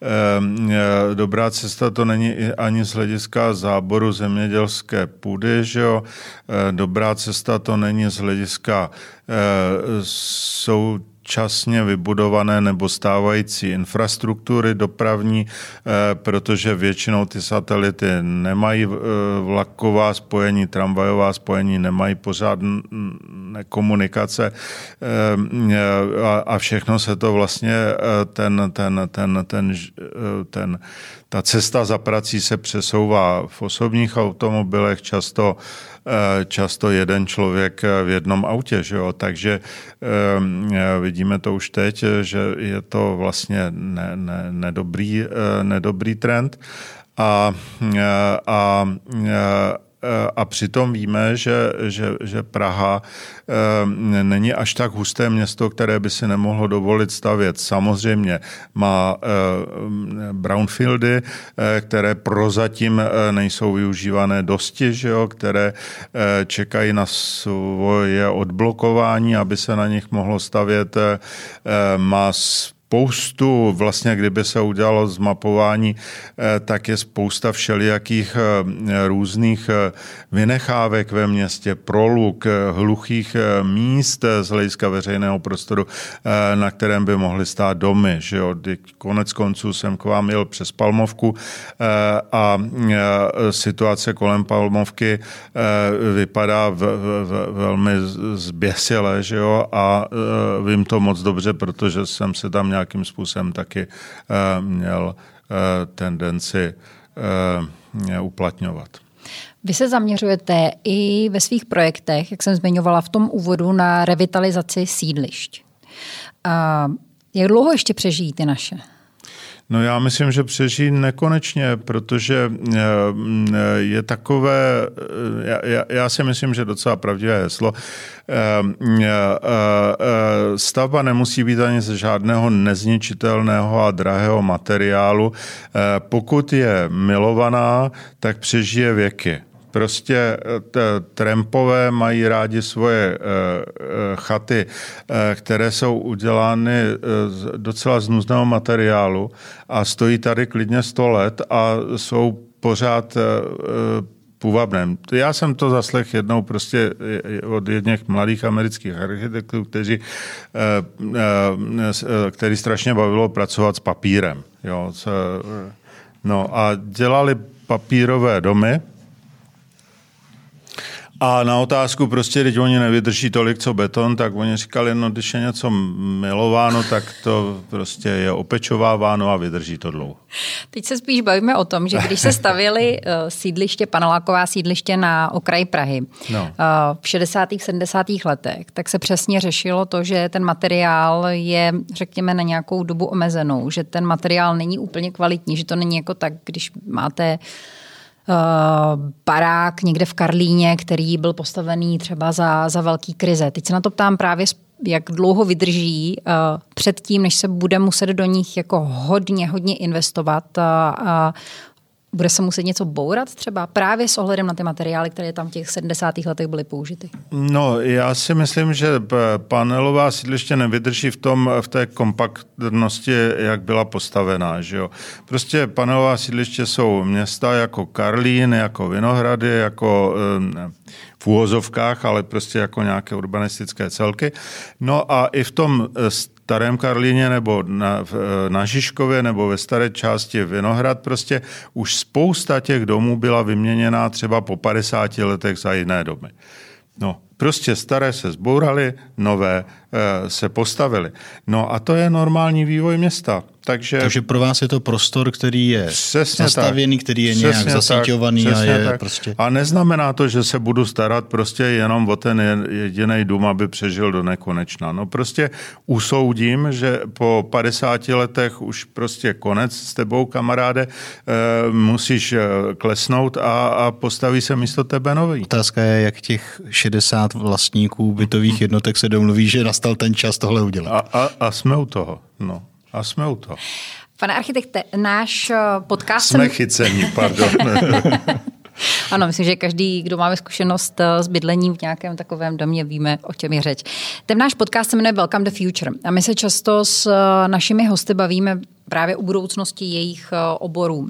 Ehm, e, dobrá cesta to není ani z hlediska záboru zemědělské půdy, že jo? E, dobrá cesta to není z hlediska jsou časně vybudované nebo stávající infrastruktury dopravní, eh, protože většinou ty satelity nemají eh, vlaková spojení, tramvajová spojení, nemají pořádné komunikace eh, a všechno se to vlastně ten, ten, ten, ten, ten ta cesta za prací se přesouvá v osobních automobilech, často, eh, často jeden člověk v jednom autě. Že jo? Takže eh, vidíme to už teď, že je to vlastně ne, ne, nedobrý, eh, nedobrý trend. A, a, a a přitom víme, že, že, že Praha e, není až tak husté město, které by si nemohlo dovolit stavět. Samozřejmě má e, brownfieldy, které prozatím nejsou využívané dosti, že jo, které čekají na svoje odblokování, aby se na nich mohlo stavět. Má spoustu, vlastně kdyby se udělalo zmapování, eh, tak je spousta všelijakých eh, různých eh, vynechávek ve městě, proluk, hluchých míst z hlediska veřejného prostoru, na kterém by mohly stát domy. Že jo? Konec konců jsem k vám jel přes Palmovku a situace kolem Palmovky vypadá v, v, velmi zběsile, že jo? a vím to moc dobře, protože jsem se tam nějakým způsobem taky eh, měl eh, tendenci eh, uplatňovat. Vy se zaměřujete i ve svých projektech, jak jsem zmiňovala v tom úvodu, na revitalizaci sídlišť. Jak dlouho ještě přežijí ty naše? No já myslím, že přežijí nekonečně, protože eh, je takové, eh, já, já si myslím, že docela pravdivé heslo, eh, stavba nemusí být ani ze žádného nezničitelného a drahého materiálu. Pokud je milovaná, tak přežije věky. Prostě eh, trampové mají rádi svoje eh, eh, chaty, které jsou udělány z docela z nuzného materiálu a stojí tady klidně 100 let a jsou pořád půvabné. Já jsem to zaslech jednou prostě od jedných mladých amerických architektů, kteří, který strašně bavilo pracovat s papírem. Jo. No a dělali papírové domy, a na otázku prostě, když oni nevydrží tolik, co beton, tak oni říkali, no když je něco milováno, tak to prostě je opečováváno a vydrží to dlouho. Teď se spíš bavíme o tom, že když se stavili uh, [LAUGHS] sídliště, paneláková sídliště na okraji Prahy no. uh, v 60. 70. letech, tak se přesně řešilo to, že ten materiál je, řekněme, na nějakou dobu omezenou, že ten materiál není úplně kvalitní, že to není jako tak, když máte Eh, barák někde v Karlíně, který byl postavený třeba za, za velký krize. Teď se na to ptám právě, jak dlouho vydrží uh, před tím, než se bude muset do nich jako hodně, hodně investovat. Uh, uh, bude se muset něco bourat třeba právě s ohledem na ty materiály, které tam v těch 70. letech byly použity? No, já si myslím, že panelová sídliště nevydrží v, tom, v té kompaktnosti, jak byla postavená. Že jo? Prostě panelová sídliště jsou města jako Karlín, jako Vinohrady, jako v úvozovkách, ale prostě jako nějaké urbanistické celky. No a i v tom Starém Karlíně nebo na, na Žižkově nebo ve staré části Vinohrad prostě už spousta těch domů byla vyměněná třeba po 50 letech za jiné domy. No, prostě staré se zbouraly, nové e, se postavily. No a to je normální vývoj města. Takže, Takže pro vás je to prostor, který je přesně nastavěný, tak, který je nějak zasíťovaný a je tak. prostě... A neznamená to, že se budu starat prostě jenom o ten jediný dům, aby přežil do nekonečna. No prostě usoudím, že po 50 letech už prostě konec s tebou, kamaráde, e, musíš eh, klesnout a, a postaví se místo tebe nový. Otázka je, jak těch 60 vlastníků bytových jednotek se domluví, že nastal ten čas tohle udělat. A, a, a jsme u toho. No. A jsme u toho. Pane architekte, náš eh, podcast... Jsme chycení, pardon. [LAUGHS] Ano, myslím, že každý, kdo máme zkušenost eh, s bydlením v nějakém takovém domě, víme, o čem je řeč. Ten náš podcast se jmenuje Welcome the Future a my se často s eh, našimi hosty bavíme právě o budoucnosti jejich oborů.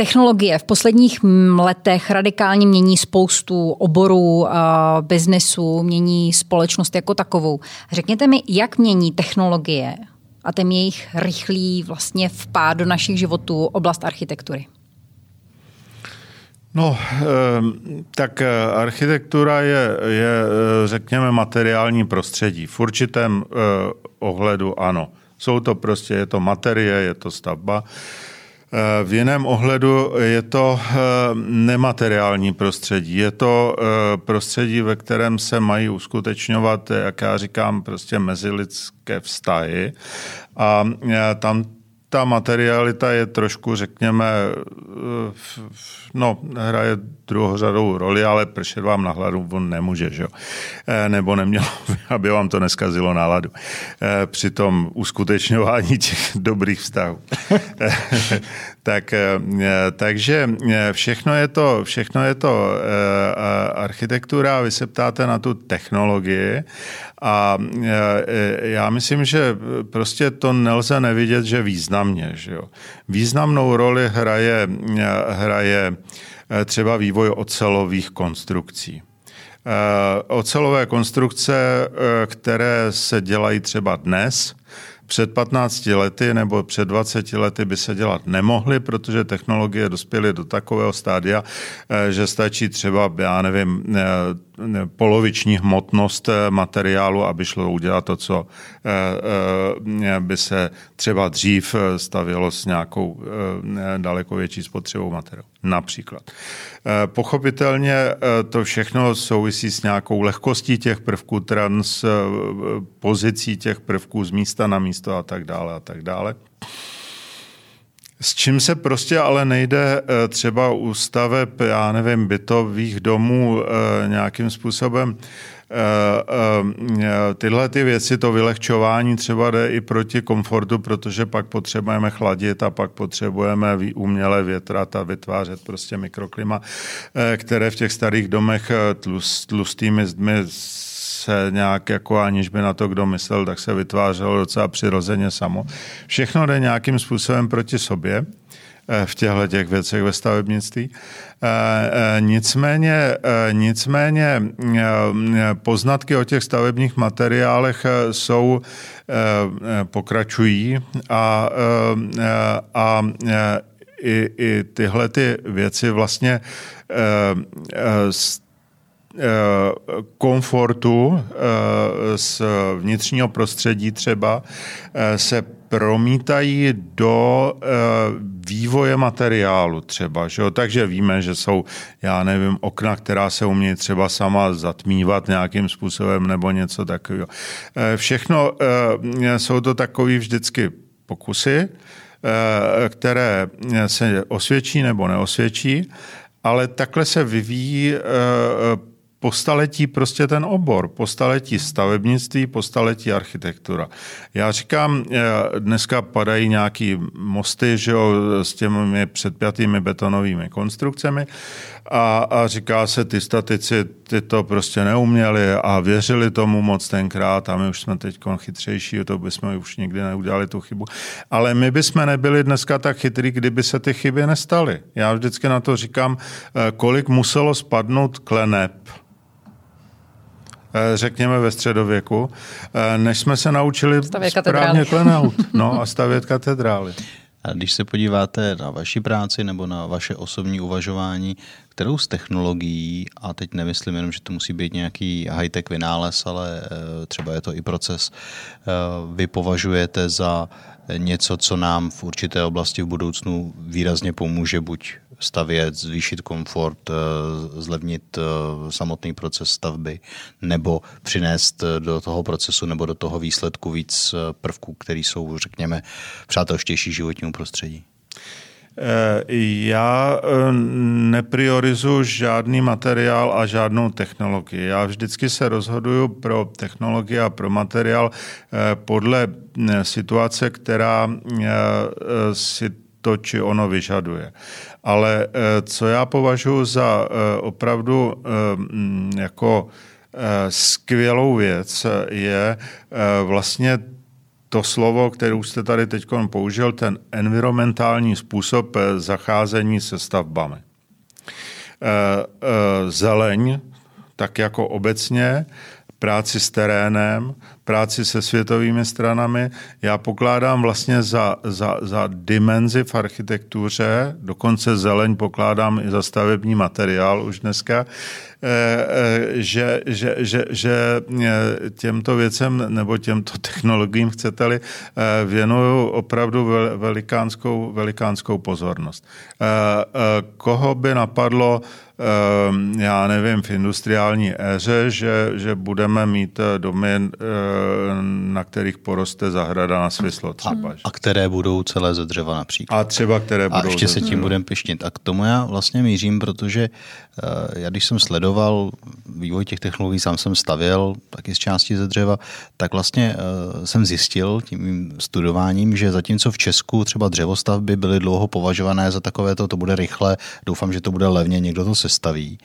Technologie v posledních letech radikálně mění spoustu oborů, biznesu, mění společnost jako takovou. Řekněte mi, jak mění technologie a ten jejich rychlý vlastně vpád do našich životů oblast architektury? No, ehm, tak eh, architektura je, je, eh, řekněme, materiální prostředí. V určitém eh, ohledu ano. Jsou to prostě, je to materie, je to stavba. Eh, v jiném ohledu je to eh, nemateriální prostředí. Je to eh, prostředí, ve kterém se mají uskutečňovat, jak já říkám, prostě mezilidské vztahy. A tam ta materialita je trošku, řekněme, no, hraje druhořadou roli, ale pršet vám na hladu on nemůže, že jo? Nebo nemělo, [LAUGHS] aby vám to neskazilo náladu při tom uskutečňování těch [LAUGHS] dobrých vztahů. Tak, takže všechno je to, všechno je to architektura, vy se ptáte na tu technologii a já myslím, že prostě to nelze nevidět, že významně. Že jo. Významnou roli hraje, hraje eh, třeba vývoj ocelových konstrukcí. Eh, ocelové konstrukce, eh, které se dělají třeba dnes, před 15 lety nebo před 20 lety by se dělat nemohly, protože technologie dospěly do takového stádia, že stačí třeba, já nevím, poloviční hmotnost eh, materiálu, aby šlo udělat to, co eh, eh, by se třeba dřív stavělo s nějakou daleko větší spotřebou materiálu. Například. Pochopitelně to všechno souvisí s nějakou lehkostí těch prvků, transpozicí těch prvků z místa na místo a tak dále a tak dále. S čím se prostě ale nejde eh, třeba u staveb, já nevím, bytových domů eh, nějakým způsobem, eh, tyhle ty věci, to vylehčování třeba jde i proti komfortu, protože pak potřebujeme chladit a pak potřebujeme uměle větrat a vytvářet prostě mikroklima, které v těch starých domech tlustými zdmi se nějak jako aniž by na to kdo myslel, tak se vytvářelo docela přirozeně samo. Všechno jde nějakým způsobem proti sobě eh, v těchto těch věcech ve stavebnictví. Eh, eh, nicméně, nicméně poznatky o těch stavebních materiálech jsou pokračují a, a i, i tyhle ty věci vlastně Eh, komfortu eh, z vnitřního prostředí třeba eh, se promítají do vývoje materiálu třeba. Že jo? Takže víme, že jsou, já nevím, okna, která se umějí třeba sama zatmívat nějakým způsobem nebo něco takového. Všechno jsou to takové vždycky pokusy, které se osvědčí nebo neosvědčí, ale takhle se vyvíjí po staletí prostě ten obor, po staletí stavebnictví, po staletí architektura. Já říkám, eh, dneska padají nějaký mosty že jo, s těmi předpjatými betonovými konstrukcemi a, a říká se, ty statici ty to prostě neuměli a věřili tomu moc tenkrát a my už jsme teď chytřejší, to bychom už nikdy neudělali tu chybu. Ale my bychom nebyli dneska tak chytrý, kdyby se ty chyby nestaly. Já vždycky na to říkám, eh, kolik muselo spadnout kleneb, řekněme ve středověku, eh, než jsme se naučili stavět správně klenout no, a stavět katedrály. A když se podíváte na vaši práci nebo na vaše osobní uvažování, kterou z technologií, a teď nemyslím jenom, že to musí být nějaký high-tech vynález, ale eh, třeba je to i proces, vy považujete za něco, co nám v určité oblasti v budoucnu výrazně pomůže, buď stavět, zvýšit komfort, eh, zlevnit eh, samotný proces stavby, nebo přinést eh, do toho procesu nebo do toho výsledku víc prvků, které jsou, řekněme, přátelštější životnímu prostředí? Já nepriorizuji žádný materiál a žádnou technologii. Já vždycky se rozhoduju pro technologii a pro materiál podle situace, která si to či ono vyžaduje. Ale eh, co já považuji za eh, opravdu eh, jako skvělou věc, je vlastně to slovo, které jste tady teď použil, ten environmentální způsob zacházení se stavbami. Zeleň, tak jako obecně, práci s terénem, práci se světovými stranami, já pokládám vlastně za, za, za dimenzi v architektuře, dokonce zeleň pokládám i za stavební materiál už dneska, eh, eh, že, že, že, že eh, těmto věcem nebo těmto [LAUGHS] technologiím, chcete-li, věnuju opravdu velikánskou, velikánskou pozornost. Koho by napadlo, já nevím, v industriální éře, že, že budeme mít domy na kterých poroste zahrada na svislo třeba. A, a které budou celé ze dřeva například. A třeba které budou A ještě se tím budeme pišnit. A k tomu já vlastně mířím, protože uh, já když jsem sledoval vývoj těch technologií, sám jsem stavěl taky z části ze dřeva, tak vlastně uh, jsem zjistil tím studováním, že zatímco v Česku třeba dřevostavby byly dlouho považované za takové to, to bude rychle, doufám, že to bude levně, někdo to sestaví,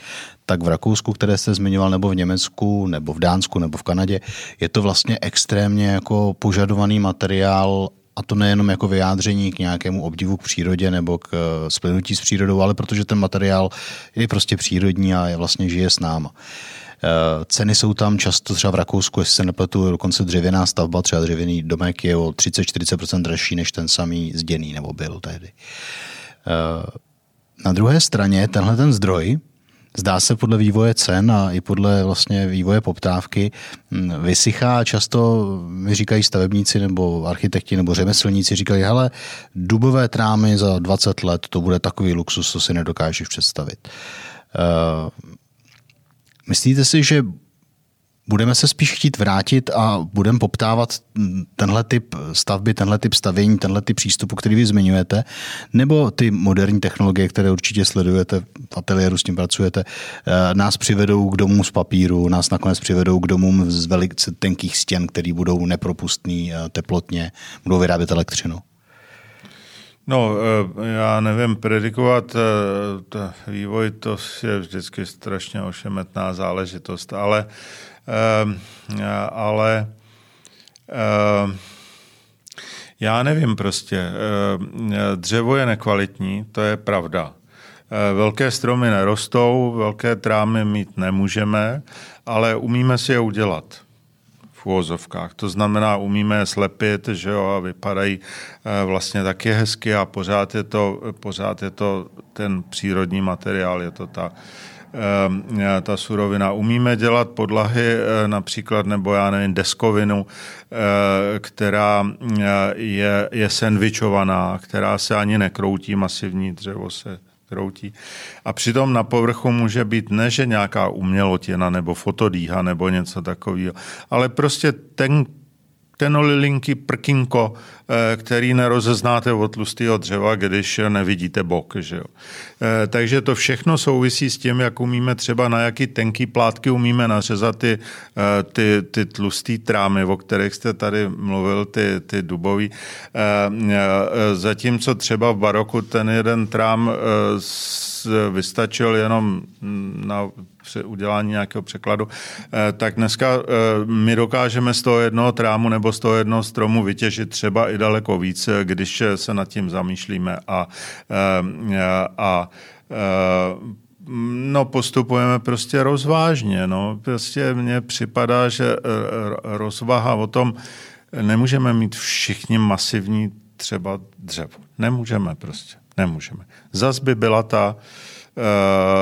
tak v Rakousku, které jste zmiňoval, nebo v Německu, nebo v Dánsku, nebo v Kanadě, je to vlastně extrémně jako požadovaný materiál a to nejenom jako vyjádření k nějakému obdivu k přírodě nebo k eh, splynutí s přírodou, ale protože ten materiál je prostě přírodní a je vlastně žije s náma. Eh, ceny jsou tam často třeba v Rakousku, jestli se nepletu, dokonce dřevěná stavba, třeba dřevěný domek je o 30-40% dražší než ten samý zděný, nebo byl tehdy. Eh, na druhé straně tenhle ten zdroj, zdá se podle vývoje cen a i podle vlastně vývoje poptávky hm, vysychá. Často mi říkají stavebníci nebo architekti nebo řemeslníci, říkají, hele, dubové trámy za 20 let, to bude takový luxus, co si nedokážeš představit. Uh, myslíte si, že budeme se spíš chtít vrátit a budeme poptávat tenhle typ stavby, tenhle typ stavění, tenhle typ přístupu, který vy zmiňujete, nebo ty moderní technologie, které určitě sledujete, v ateliéru s tím pracujete, eh, nás přivedou k domům z papíru, nás nakonec přivedou k domům z velice tenkých stěn, které budou nepropustný eh, teplotně, budou vyrábět elektřinu? No, eh, já nevím, predikovat vývoj, to je vždycky strašně ošemetná záležitost, ale ale ehm, já nevím prostě. Ehm, dřevo je nekvalitní, to je pravda. Velké stromy nerostou, velké trámy mít nemůžeme, ale umíme si je udělat v úvozovkách. To znamená, umíme je slepit, že jo, a vypadají vlastně taky hezky a pořád je to, pořád je to ten přírodní materiál, je to ta, ta surovina. Umíme dělat podlahy eh, například, nebo já nevím, deskovinu, eh, která je, je sandvičovaná, která se ani nekroutí, masivní dřevo se kroutí. A přitom na povrchu může být ne, že nějaká umělotina nebo fotodíha nebo něco takového, ale prostě ten tenolilinky prkinko, eh, který nerozeznáte od tlustého dřeva, když nevidíte bok. Že jo? Eh, takže to všechno souvisí s tím, jak umíme třeba na jaký tenký plátky umíme nařezat ty, eh, ty, ty tlustý trámy, o kterých jste tady mluvil, ty, ty dubový. Zatímco třeba v baroku ten jeden trám vystačil jenom na udělání nějakého překladu, eh, tak dneska eh, my dokážeme z toho jednoho trámu nebo z toho jednoho stromu vytěžit třeba i daleko víc, když se nad tím zamýšlíme a, eh, a, a No, postupujeme prostě rozvážně. No. Prostě mně připadá, že rozvaha o tom, nemůžeme mít všichni masivní třeba dřevo. Nemůžeme prostě. Nemůžeme. Zas by byla ta, Eh,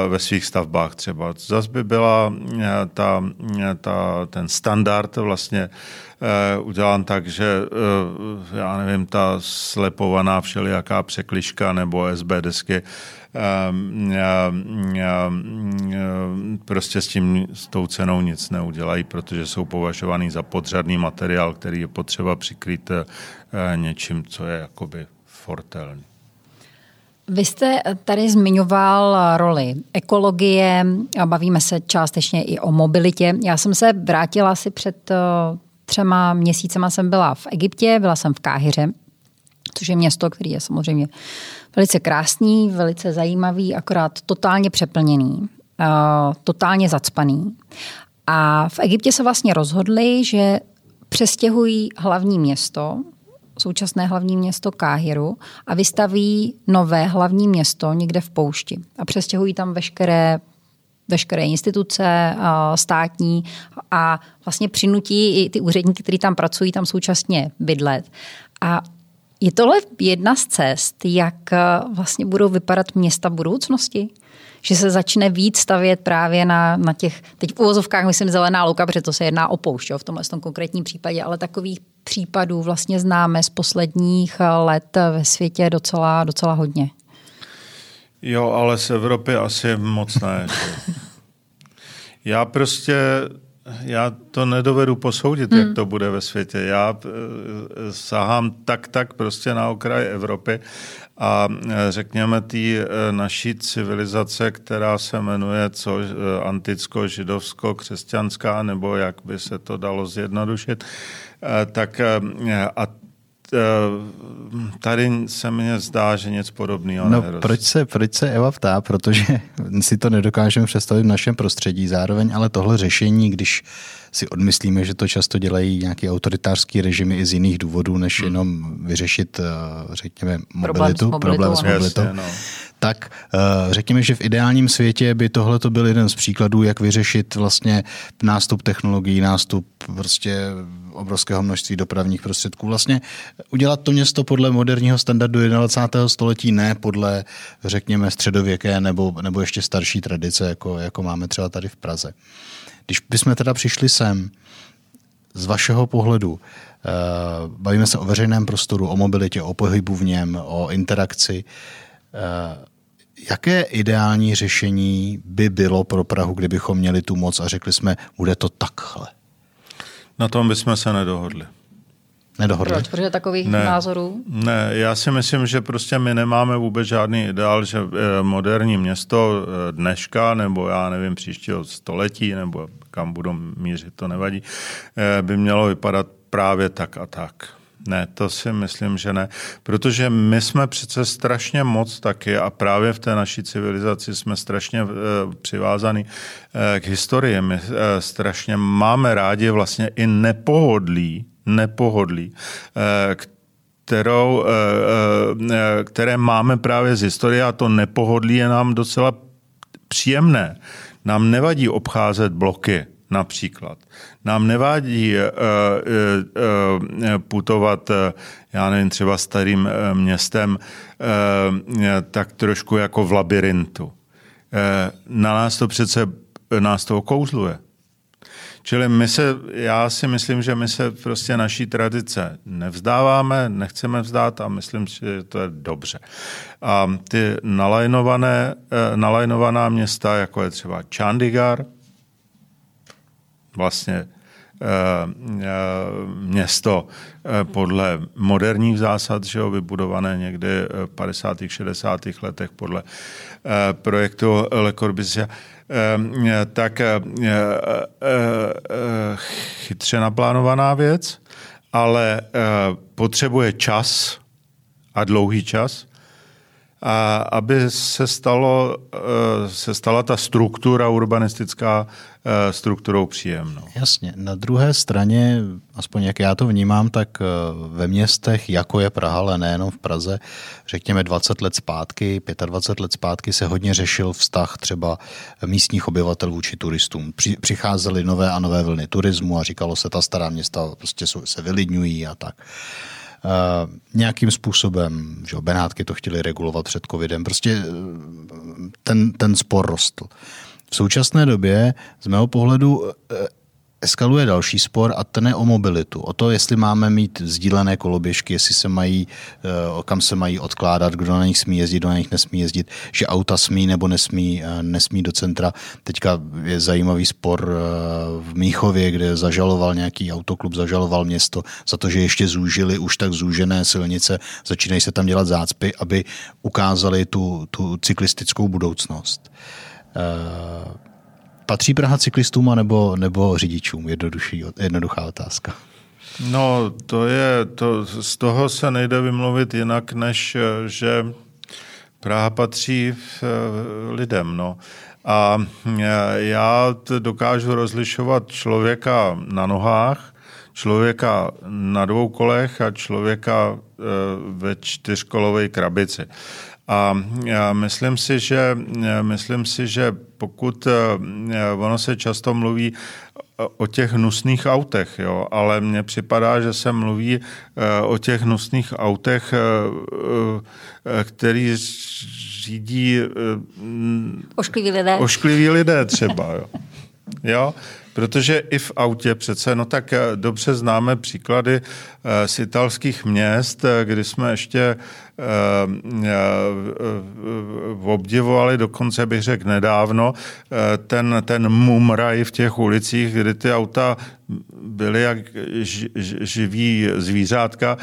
ve svých stavbách třeba. Zas by byla eh, ta, eh, ta, ten standard vlastně udělán tak, že já nevím, ta slepovaná všelijaká překliška nebo SB desky prostě s tím, s tou cenou nic neudělají, protože jsou považovaný za podřadný materiál, který je potřeba přikrýt něčím, co je jakoby fortelný. Vy jste tady zmiňoval roli ekologie, a bavíme se částečně i o mobilitě. Já jsem se vrátila asi před eh, třema měsícema, jsem byla v Egyptě, byla jsem v Káhyře, což je město, který je samozřejmě velice krásný, velice zajímavý, akorát totálně přeplněný, eh, totálně zacpaný. A v Egyptě se vlastně rozhodli, že přestěhují hlavní město současné hlavní město Káhiru a vystaví nové hlavní město někde v poušti. A přestěhují tam veškeré veškeré instituce státní a vlastně přinutí i ty úředníky, kteří tam pracují, tam současně bydlet. A je tohle jedna z cest, jak vlastně budou vypadat města budoucnosti? že se začne víc stavět právě na, na těch, teď v uvozovkách myslím zelená louka, protože to se jedná o poušť v tomhle tom konkrétním případě, ale takových případů vlastně známe z posledních let ve světě docela, docela hodně. Jo, ale z Evropy asi moc ne. [LAUGHS] Já prostě já to nedovedu posoudit, hmm. jak to bude ve světě. Já eh, sahám tak, tak prostě na okraj Evropy a eh, řekněme té eh, naší civilizace, která se jmenuje co anticko-židovsko-křesťanská, nebo jak by se to dalo zjednodušit, tak a tady se mně zdá, že něco podobného No proč se, proč se Eva ptá? Protože [LAUGHS] si to nedokážeme představit v našem prostředí. Zároveň ale tohle řešení, když si odmyslíme, že to často dělají nějaký autoritářský režimy i z jiných důvodů, než hmm. jenom vyřešit, eh, řekněme, mobilitu, problém s mobilitou, Jasně, no. tak eh, řekněme, že v ideálním světě by tohle to byl jeden z příkladů, jak vyřešit vlastně nástup technologií, nástup prostě obrovského množství dopravních prostředků. Vlastně udělat to město podle moderního standardu 21. století, ne podle, řekněme, středověké nebo, nebo ještě starší tradice, jako, jako máme třeba tady v Praze. Když bychom teda přišli sem, z vašeho pohledu, eh, bavíme se o veřejném prostoru, o mobilitě, o pohybu v něm, o interakci. Eh, jaké ideální řešení by bylo pro Prahu, kdybychom měli tu moc a řekli jsme, bude to takhle? Na tom bychom se nedohodli. Nedohodli? Proč? Protože takových ne, názorů? Ne, já si myslím, že prostě my nemáme vůbec žádný ideál, že eh, moderní město eh, dneška, nebo já nevím, příštího století, nebo kam budou mířit, to nevadí, eh, by mělo vypadat právě tak a tak. Ne, to si myslím, že ne. Protože my jsme přece strašně moc taky a právě v té naší civilizaci jsme strašně e, přivázaní e, k historii. My e, strašně máme rádi vlastně i nepohodlí, nepohodlí, e, kterou, e, e, které máme právě z historie a to nepohodlí je nám docela příjemné. Nám nevadí obcházet bloky například. Nám uh, putovat, já nevím, třeba starým městem, tak trošku jako v labirintu. Na nás to přece, nás to okouzluje. Čili my se, já si myslím, že my se prostě naší tradice nevzdáváme, nechceme vzdát a myslím si, že to je dobře. A ty nalajnované, nalajnovaná města, jako je třeba Chandigarh, vlastně eh, eh, město eh, podle moderních zásad, že jo, vybudované někdy v 50. 60. letech podle projektu Le Corbusier, tak chytře naplánovaná věc, ale potřebuje čas a dlouhý čas, a aby se, stalo, se stala ta struktura urbanistická Eh, strukturou příjemnou. Jasně. Na druhé straně, aspoň jak já to vnímám, tak eh, ve městech, jako je Praha, ale nejenom v Praze, řekněme 20 let zpátky, 25 let zpátky se hodně řešil vztah třeba místních obyvatel vůči turistům. Přicházely nové a nové vlny turismu a říkalo se, ta stará města prostě se vylidňují a tak. Uh, nějakým způsobem, že Benátky to chtěli regulovat před covidem, prostě ten, ten spor rostl. V současné době z mého pohledu eh, eskaluje další spor a ten je o mobilitu. O to, jestli máme mít sdílené koloběžky, jestli se mají, eh, kam se mají odkládat, kdo na nich smí jezdit, kdo na nich nesmí jezdit, že auta smí nebo nesmí, eh, nesmí do centra. Teďka je zajímavý spor v Míchově, kde zažaloval nějaký autoklub, zažaloval město za to, že ještě zúžili už tak zúžené silnice, začínají se tam dělat zácpy, aby ukázali tu, tu cyklistickou budoucnost. Eh, patří Praha cyklistům nebo, nebo řidičům? Jednoduchý, jednoduchá otázka. No, to je, to, z toho se nejde vymluvit jinak, než že Praha patří eh, lidem. No. A eh, já dokážu rozlišovat člověka na nohách, člověka na dvou kolech a člověka ve čtyřkolové krabici. A myslím si, že, myslím si, že pokud eh, ono se často mluví o těch hnusných autech, jo, ale mně připadá, že se mluví o těch hnusných autech, který řídí oškliví lidé. Oškliví lidé třeba, jo. jo? Protože i v autě přece, no tak dobře známe příklady z italských měst, kdy jsme ještě obdivovali, dokonce bych řekl nedávno, ten, ten mumraj v těch ulicích, kdy ty auta byly jak živí zvířátka,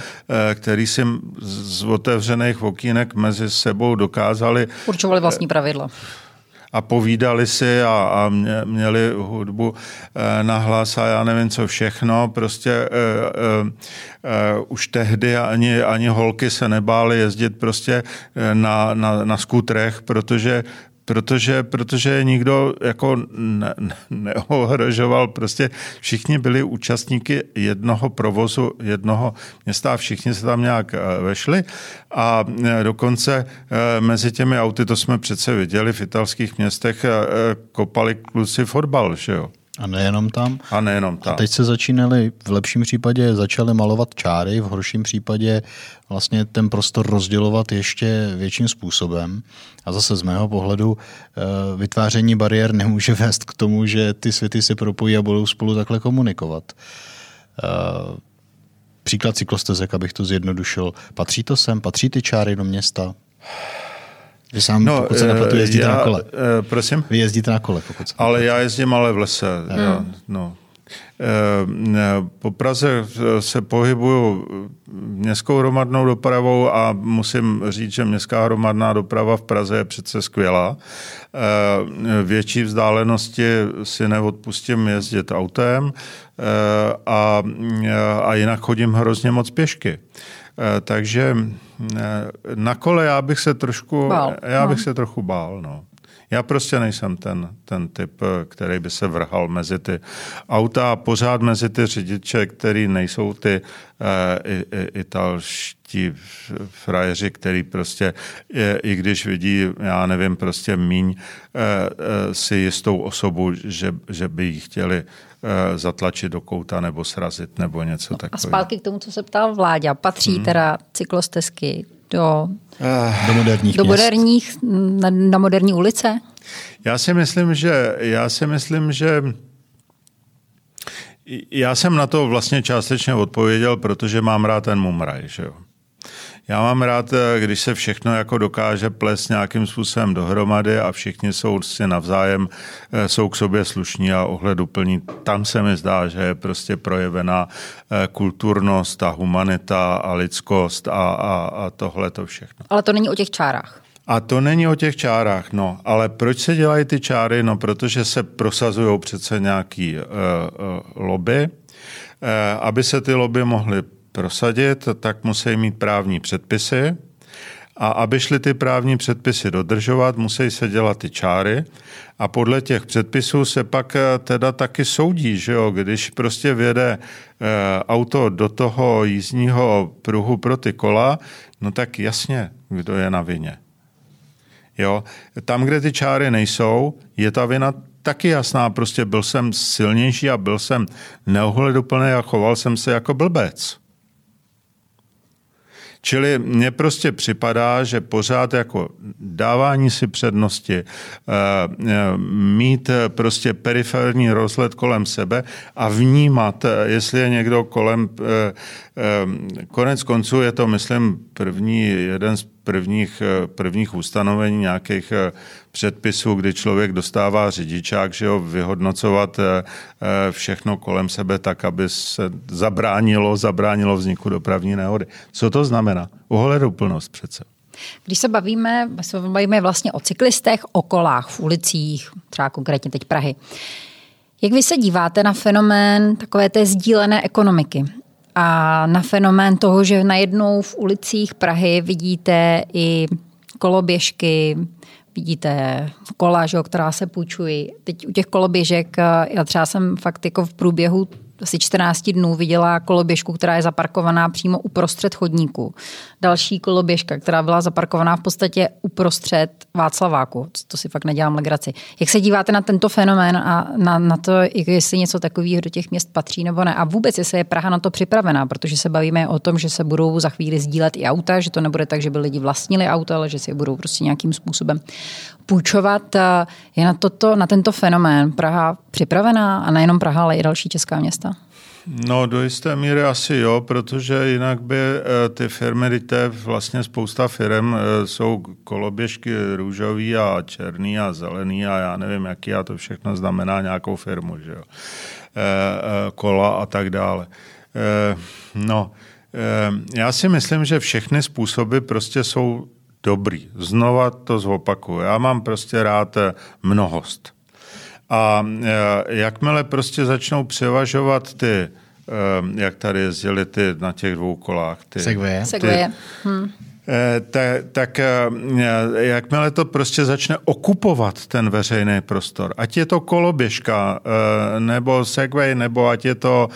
který si z otevřených okýnek mezi sebou dokázali... Určovali vlastní pravidla a povídali si a, a mě, měli hudbu e, na hlas a já nevím co všechno. Prostě e, e, e, už tehdy ani, ani holky se nebály jezdit prostě na, na, na skutrech, protože protože, protože nikdo jako ne, neohrožoval, prostě všichni byli účastníky jednoho provozu, jednoho města a všichni se tam nějak eh, vešli a eh, dokonce eh, mezi těmi auty, to jsme přece viděli v italských městech, kopali kluci fotbal, že jo. A nejenom tam. A nejenom tam. A teď se začínali, v lepším případě začali malovat čáry, v horším případě vlastně ten prostor rozdělovat ještě větším způsobem. A zase z mého pohledu eh, vytváření bariér nemůže [LAUGHS] vést k tomu, že ty světy se propojí a budou spolu takhle komunikovat. Eh, příklad cyklostezek, abych to zjednodušil. Patří to sem? Patří ty čáry do města? Vy sám, no, pokud se nepletu, jezdíte já, na kole. Uh, prosím? Vy jezdíte na kole, pokud se Ale já jezdím ale v lese. Hmm. Já, no. Eh, po Praze se pohybuju městskou hromadnou dopravou a musím říct, že městská hromadná doprava v Praze je přece skvělá. Větší vzdálenosti si neodpustím jezdit autem a, a jinak chodím hrozně moc pěšky. Eh, takže eh, na kole já bych se trošku, bál. já bych no. se trochu bál, no. Já prostě nejsem ten, ten typ, eh, který by se vrhal mezi ty auta a pořád mezi ty řidiče, který nejsou ty uh, italští frajeři, který prostě, je, i když vidí, já nevím, prostě míň uh, uh, si jistou osobu, že, že by jí chtěli Eh, zatlačit do kouta nebo srazit nebo něco no, takového. A zpátky k tomu, co se ptal Vláďa. Patří hmm. teda cyklostezky do, uh, do moderních, do moderních na, na moderní ulice? Já si myslím, že já si myslím, že já jsem na to vlastně částečně odpověděl, protože mám rád ten mumraj, že jo. Já mám rád, eh, když se všechno jako dokáže plést nějakým způsobem dohromady a všichni jsou si navzájem, eh, jsou k sobě slušní a ohleduplní. Tam se mi zdá, že je prostě projevená eh, kulturnost a humanita a lidskost a, a, a tohle to všechno. Ale to není o těch čárách. A to není o těch čárách, no. Ale proč se dělají ty čáry? No, protože se prosazují přece nějaký uh, uh, lobby, uh, aby se ty lobby mohly prosadit, tak musí mít právní předpisy. A aby šly ty právní předpisy dodržovat, musí se dělat ty čáry a podle těch předpisů se pak eh, teda taky soudí, že jo? když prostě vjede eh, auto do toho jízdního pruhu pro ty kola, no tak jasně, kdo je na vině. Jo? Tam, kde ty čáry nejsou, je ta vina taky jasná. Prostě byl jsem silnější a byl jsem neohleduplný a choval jsem se jako blbec. Čili mně prostě připadá, že pořád jako dávání si přednosti, eh, eh, mít prostě periferní rozhled kolem sebe a vnímat, eh, jestli je někdo kolem, konec konců je to, myslím, první, jeden z prvních, prvních ustanovení nějakých předpisů, kdy člověk dostává řidičák, že ho vyhodnocovat eh, eh, všechno kolem sebe tak, aby se zabránilo, zabránilo vzniku dopravní nehody. Co to znamená? Ohleduplnost přece. Když se bavíme, se bavíme vlastně o cyklistech, o kolách v ulicích, třeba konkrétně teď Prahy. Jak vy se díváte na fenomén takové té sdílené ekonomiky? A na fenomén toho, že najednou v ulicích Prahy vidíte i koloběžky, vidíte kola, že, která se půjčují. Teď u těch koloběžek, já třeba jsem fakt jako v průběhu asi 14 dnů viděla koloběžku, která je zaparkovaná přímo uprostřed chodníku. Další koloběžka, která byla zaparkovaná v podstatě uprostřed Václaváku. To si fakt nedělám legraci. Jak se díváte na tento fenomén a na, na to, jestli něco takového do těch měst patří nebo ne? A vůbec, jestli je Praha na to připravená, protože se bavíme o tom, že se budou za chvíli sdílet i auta, že to nebude tak, že by lidi vlastnili auta, ale že si je budou prostě nějakým způsobem půjčovat. Je na, toto, na tento fenomén Praha připravená a nejenom Praha, ale i další česká města? No do jisté míry asi jo, protože jinak by eh, ty firmy, je vlastně spousta firm, eh, jsou koloběžky růžový a černý a zelený a já nevím jaký a to všechno znamená nějakou firmu, že jo. Eh, kola a tak dále. No, já si myslím, že všechny způsoby prostě jsou dobrý. Znova to zopakuju. Já mám prostě rád mnohost. A e, jakmile prostě začnou převažovat ty, e, jak tady jezdili ty na těch dvou kolách. Ty, Segwaye. Segwaye. Hm. E, tak, tak jakmile to prostě začne okupovat ten veřejný prostor, ať je to koloběžka, nebo Segway, nebo ať je to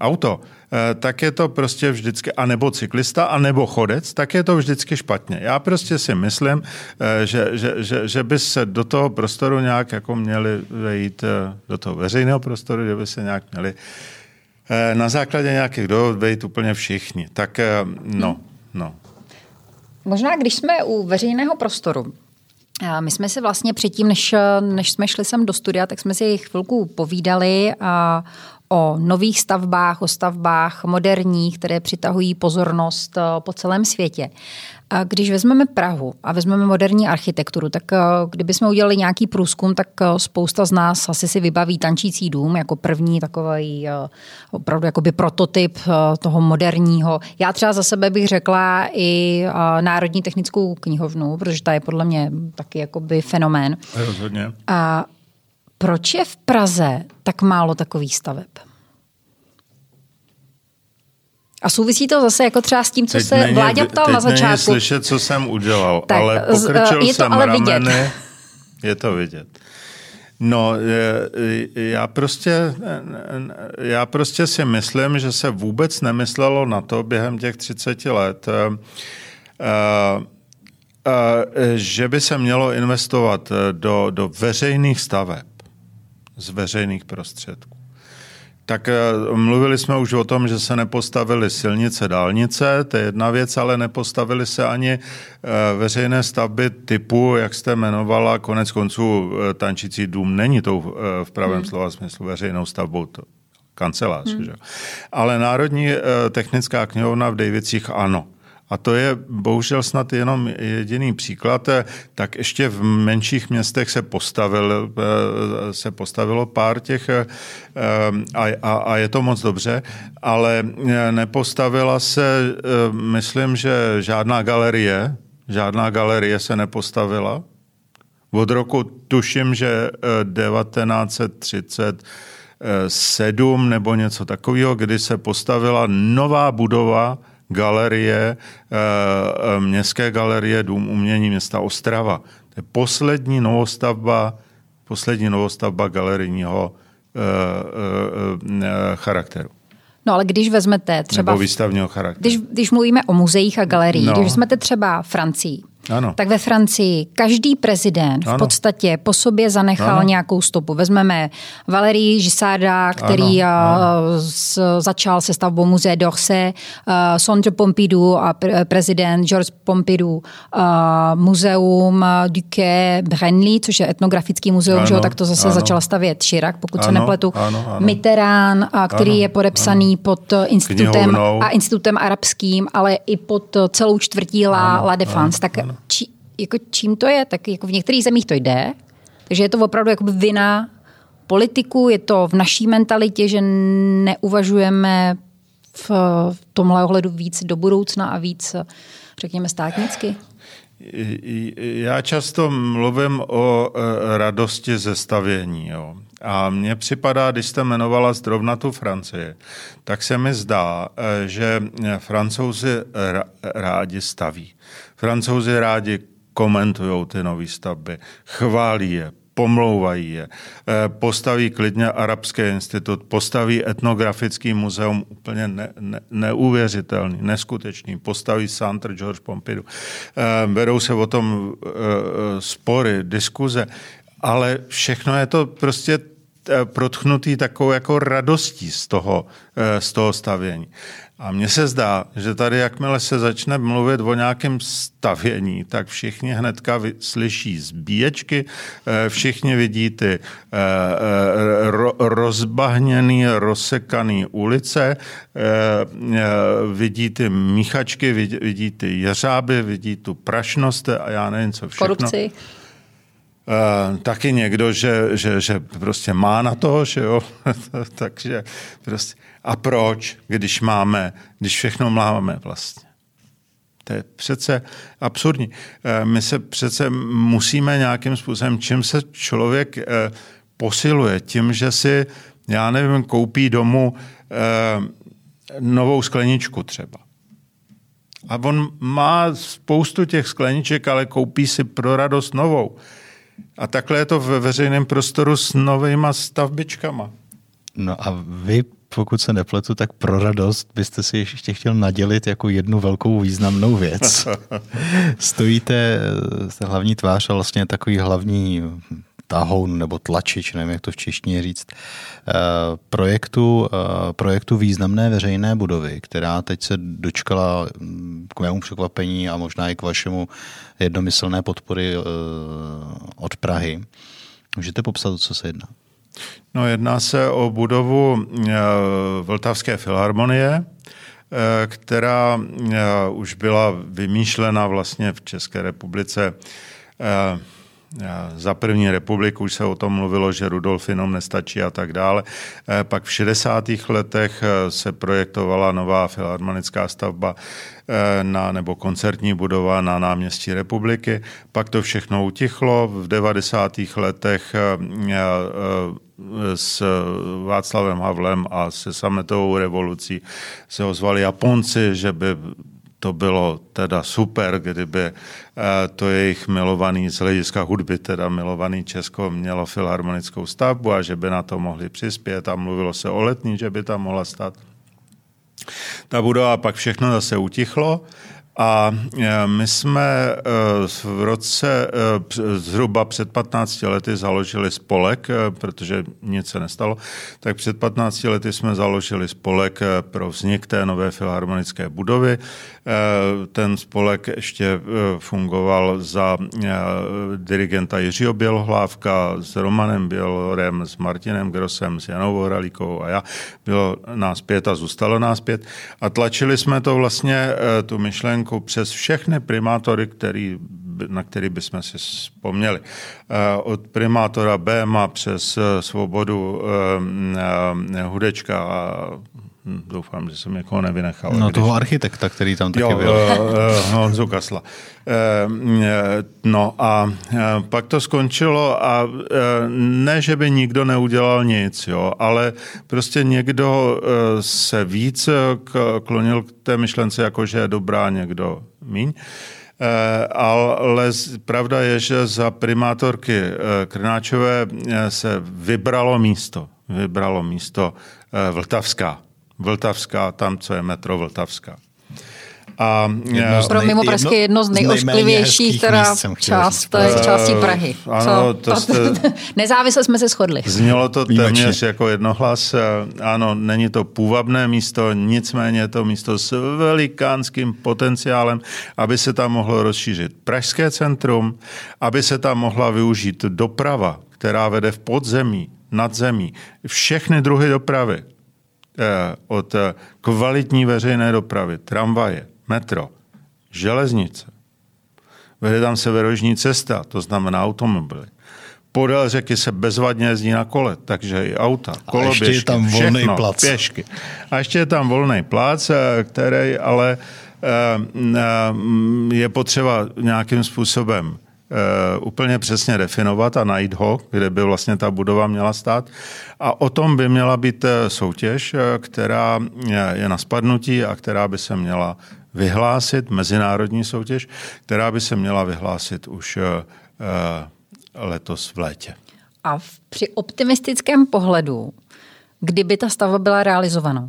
auto, Eh, tak je to prostě vždycky, anebo cyklista, anebo chodec, tak je to vždycky špatně. Já prostě si myslím, eh, že, že, že, že by se do toho prostoru nějak jako měli vejít, eh, do toho veřejného prostoru, že by se nějak měli na základě nějakých dohod vejít úplně všichni. Tak no, no. Možná, když jsme u veřejného prostoru, my jsme si vlastně předtím, než, než jsme šli sem do studia, tak jsme si chvilku povídali a o nových stavbách, o stavbách moderních, které přitahují pozornost eh, po celém světě. A když vezmeme Prahu a vezmeme moderní architekturu, tak eh, kdybychom udělali nějaký průzkum, tak eh, spousta z nás asi si vybaví tančící dům jako první takový opravdu jakoby prototyp toho moderního. Já třeba za sebe bych řekla i Národní technickou knihovnu, protože ta je podle mě taky jakoby fenomén. Rozhodně. A proč je v Praze tak málo takových staveb? A souvisí to zase jako třeba s tím, co teď se není, Vláďa ptal teď na začátku. Není slyšet, co jsem udělal, tak, ale pokročil je to jsem ale rameny. Vidět. Je to vidět. No, já prostě, já prostě si myslím, že se vůbec nemyslelo na to během těch 30 let, eh, eh, že by se mělo investovat do, do veřejných staveb z veřejných prostředků. Tak eh, mluvili jsme už o tom, že se nepostavily silnice, dálnice, to je jedna věc, ale nepostavily se ani eh, veřejné stavby typu, jak jste jmenovala, konec konců eh, tančící dům není tou v pravém hmm. slova smyslu veřejnou stavbou, to kancelář. Hmm. Že? Ale Národní technická knihovna v Dejvicích ano a to je bohužel snad jenom jediný příklad, eh, tak ještě v menších městech se, postavil, eh, se postavilo pár těch eh, a, a, a je to moc dobře, ale nepostavila se, myslím, že žádná galerie, žádná galerie se nepostavila. Od roku tuším, že 1930 sedm nebo něco takového, kdy se postavila nová budova galerie, eh, eh, městské galerie Dům umění města Ostrava. To je poslední novostavba, poslední novostavba galerijního eh, charakteru. No ale když vezmete třeba... Nebo výstavního charakteru. Když, když mluvíme o muzeích a galeriích, no. když vezmete třeba Francii, ano. Tak ve Francii každý prezident ano. v podstatě po sobě zanechal ano. nějakou stopu. Vezmeme Valéry Gisarda, který ano. Ano. S, začal se stavbou muzea d'Orsay, uh, Sondre Pompidou a pre, prezident Georges Pompidou, uh, muzeum Duque Brenly, což je etnografický muzeum, ano. Že, tak to zase ano. začal stavět Chirac, pokud ano. se nepletu. Ano. Ano. Mitterrand, uh, který ano. je podepsaný ano. pod institutem a institutem arabským, ale i pod celou čtvrtí La, La Défense. Tak ano či, jako čím to je, tak jako v některých zemích to jde, takže je to opravdu jako vina politiku, je to v naší mentalitě, že neuvažujeme v tomhle ohledu víc do budoucna a víc, řekněme, státnicky? Já často mluvím o e, radosti ze stavění. Jo. A mně připadá, když jste jmenovala zrovna tu Francii, tak se mi zdá, e, že francouzi rádi staví. Francouzi rádi komentují ty nové stavby, chválí je, pomlouvají je, eh, postaví klidně Arabský institut, postaví etnografický muzeum úplně ne, ne, neuvěřitelný, neskutečný, postaví Centre George Pompidou. Vedou se o tom spory, diskuze, ale všechno je to prostě protchnutý takovou jako radostí z toho, z toho stavění. A mně se zdá, že tady, jakmile se začne mluvit o nějakém stavění, tak všichni hnedka slyší zbíječky, eh, všichni vidí ty eh, eh, rozbahněný, rozsekaný ulice, vidí ty míchačky, vidí ty jeřáby, vidí tu prašnost a já nevím, co všechno. Korupci. Uh, taky někdo, že, že, že prostě má na to, že jo, [LAUGHS] takže prostě a proč, když máme, když všechno máme vlastně? To je přece absurdní. Eh, my se přece musíme nějakým způsobem, čím se člověk eh, posiluje, tím, že si, já nevím, koupí domů eh, novou skleničku třeba. A on má spoustu těch skleniček, ale koupí si pro radost novou. A takhle je to ve veřejném prostoru s novýma stavbičkama. No a vy pokud se nepletu, tak pro radost byste si ještě chtěl nadělit jako jednu velkou významnou věc. [LAUGHS] Stojíte, jste hlavní tvář a vlastně takový hlavní tahoun nebo tlačič, nevím, jak to v češtině říct, eh, projektu, eh, projektu významné veřejné budovy, která teď se dočkala mm, k mému překvapení a možná i k vašemu jednomyslné podpory eh, od Prahy. Můžete popsat, co se jedná? No, jedná se o budovu Vltavské filharmonie, která už byla vymýšlena vlastně v České republice za první republiku už se o tom mluvilo, že Rudolf jenom nestačí a tak dále. Pak v 60. letech se projektovala nová filharmonická stavba na, nebo koncertní budova na náměstí republiky. Pak to všechno utichlo. V 90. letech s Václavem Havlem a se sametovou revolucí se ozvali Japonci, že by to bylo teda super, kdyby eh, to jejich milovaný z hlediska hudby, teda milovaný Česko mělo filharmonickou stavbu a že by na to mohli přispět a mluvilo se o letní, že by tam mohla stát. Ta budova pak všechno zase utichlo a e, my jsme e, v roce zhruba před 15 lety založili spolek, protože nic se nestalo, tak před 15 lety jsme založili spolek pro vznik té nové filharmonické budovy. Ten spolek ještě fungoval za dirigenta Jiřího Bělohlávka s Romanem Bělorem, s Martinem Grosem, s Janou Horalíkou a já. Bylo nás pět a zůstalo nás pět. A tlačili jsme to vlastně, tu myšlenku, přes všechny primátory, který, na který bychom si vzpomněli. Eh, od primátora Béma přes eh, svobodu eh, Hudečka a hm, doufám, že jsem někoho nevynechal. No když... toho architekta, který tam taky jo, byl. Honzu Kasla. No a pak to skončilo a ne, že by nikdo neudělal nic, jo, ale prostě někdo se víc klonil k té myšlence, jako že je dobrá, někdo míň. Ale pravda je, že za primátorky Krnáčové se vybralo místo. Vybralo místo Vltavská. Vltavská, tam, co je metro Vltavská. A, jedno z Pro mimo Pražské jedno z nejošklivějších teda část, částí Prahy. Ano, to jste, [LAUGHS] Nezávisle jsme se shodli. Znělo to téměř jako jednohlas. Ano, není to půvabné místo, nicméně je to místo s velikánským potenciálem, aby se tam mohlo rozšířit Pražské centrum, aby se tam mohla využít doprava, která vede v podzemí, nad zemí, všechny druhy dopravy, eh, od kvalitní veřejné dopravy, tramvaje, metro, železnice, vede tam severožní cesta, to znamená automobily. Podél řeky se bezvadně jezdí na kole, takže i auta, koloběžky, a ještě je tam volný všechno, plac. pěšky. A ještě je tam volný plac, eh, který ale eh, eh, je potřeba nějakým způsobem úplně přesně definovat a najít ho, kde by vlastně ta budova měla stát. A o tom by měla být soutěž, která je na spadnutí a která by se měla vyhlásit mezinárodní soutěž, která by se měla vyhlásit už eh, eh, letos v létě. A při optimistickém pohledu, kdyby ta stavba byla realizovaná?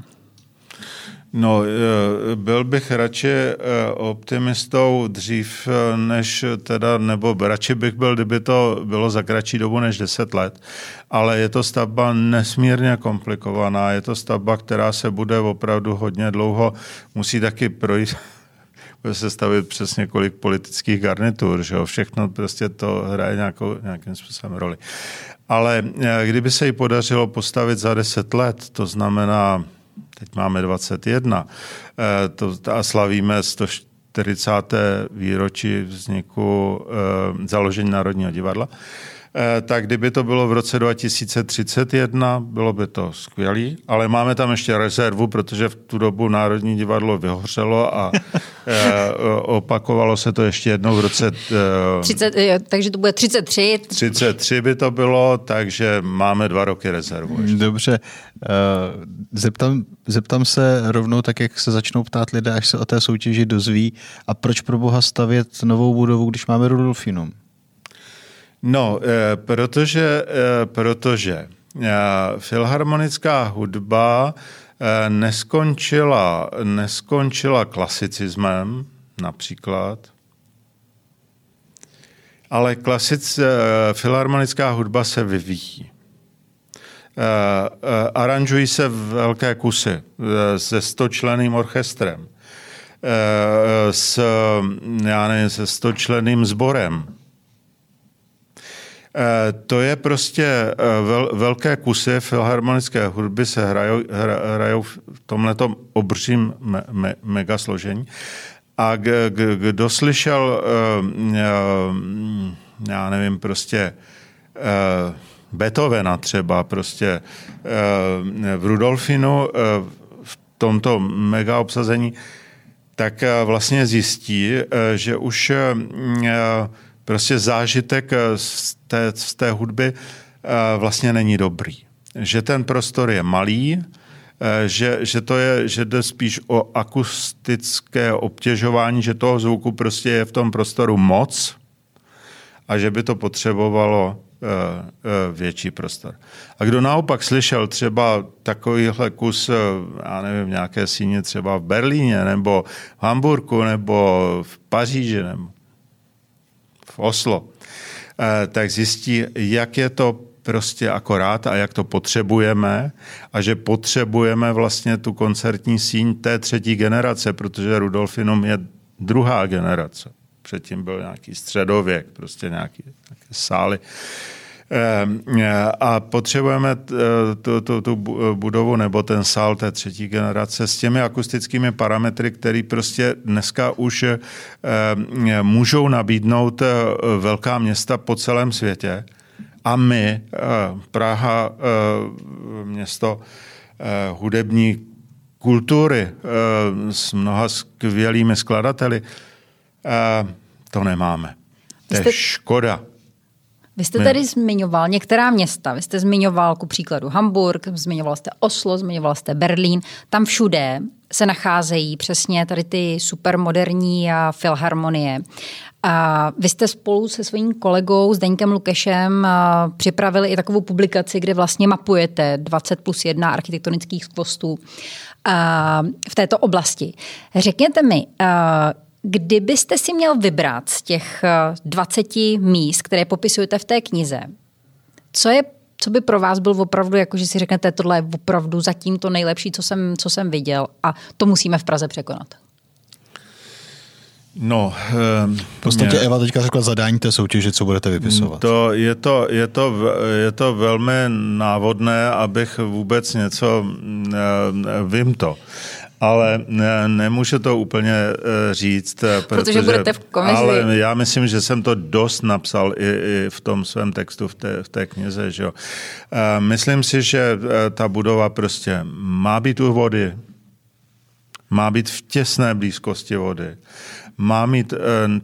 No, eh, byl bych radši eh, optimistou dřív, eh, než teda, nebo radši bych byl, kdyby to bylo za kratší dobu než 10 let. Ale je to stavba nesmírně komplikovaná, je to stavba, která se bude opravdu hodně dlouho, musí taky projít [LAUGHS] bude se stavit přes několik politických garnitur, že jo? všechno prostě to hraje nějakou, nějakým způsobem roli. Ale kdyby se jí podařilo postavit za 10 let, to znamená teď máme 21 eh, to, a slavíme 140. výročí vzniku eh, založení Národního divadla, tak kdyby to bylo v roce 2031, bylo by to skvělé, ale máme tam ještě rezervu, protože v tu dobu Národní divadlo vyhořelo a [LAUGHS] eh, opakovalo se to ještě jednou v roce... 30, eh, takže to bude 33. 33 by to bylo, takže máme dva roky rezervu. Ještě. Dobře. Zeptám, zeptám se rovnou tak, jak se začnou ptát lidé, až se o té soutěži dozví. A proč pro boha stavět novou budovu, když máme Rudolfinum? No, eh, protože, eh, protože eh, filharmonická hudba neskončila, neskončila klasicismem například, ale klasic, filharmonická hudba se vyvíjí. Aranžují se velké kusy se stočleným orchestrem, s, já nevím, se stočleným sborem, to je prostě eh, vel, velké kusy filharmonické hudby se hrajou, hrajou v tomhletom obřím me, me, mega složení. A g, g, kdo slyšel, uh, já nevím, prostě Beethovena třeba, prostě v Rudolfinu v tomto mega obsazení, tak vlastně zjistí, že už prostě zážitek eh, z té, z té hudby eh, vlastně není dobrý. Že ten prostor je malý, eh, že, že to je, že jde spíš o akustické obtěžování, že toho zvuku prostě je v tom prostoru moc a že by to potřebovalo větší prostor. A kdo naopak slyšel třeba takovýhle kus, já nevím, nějaké síně třeba v Berlíně, nebo v Hamburgu, nebo v Paříži, nebo v Oslo, eh, tak zjistí, jak je to prostě akorát a jak to potřebujeme a že potřebujeme vlastně tu koncertní síň té třetí generace, protože Rudolfinum je druhá generace. Předtím byl nějaký středověk, prostě nějaký, nějaké sály. Ehm, a potřebujeme eh, tu, tu, tu budovu nebo ten sál té třetí generace s těmi akustickými parametry, které prostě dneska už ehm, můžou nabídnout velká města po celém světě. A my, Praha, město hudební kultury s mnoha skvělými skladateli, to nemáme. To je škoda. Vy jste tady zmiňoval některá města. Vy jste zmiňoval ku příkladu Hamburg, zmiňoval jste Oslo, zmiňoval jste Berlín. Tam všude se nacházejí přesně tady ty supermoderní filharmonie. A vy jste spolu se svým kolegou Zdeňkem Lukešem připravili i takovou publikaci, kde vlastně mapujete 20 plus 1 architektonických skvostů v této oblasti. Řekněte mi, Kdybyste si měl vybrat z těch 20 eh, míst, které popisujete v té knize, co je co by pro vás byl opravdu, jako že si řeknete, tohle je opravdu zatím to nejlepší, co jsem, co jsem viděl a to musíme v Praze překonat? No, um, v podstatě mě, Eva teďka řekla zadání té soutěže, co budete vypisovat. To je, to, je, to, je to velmi návodné, abych vůbec něco, vím to ale ne, nemůžu to úplně uh, říct. Protože, protože budete v komisi. Ale já myslím, že jsem to dost napsal i, i v tom svém textu, v té, v té knize. Že? Uh, myslím si, že uh, ta budova prostě má být u vody, má být v těsné blízkosti vody, má, mít,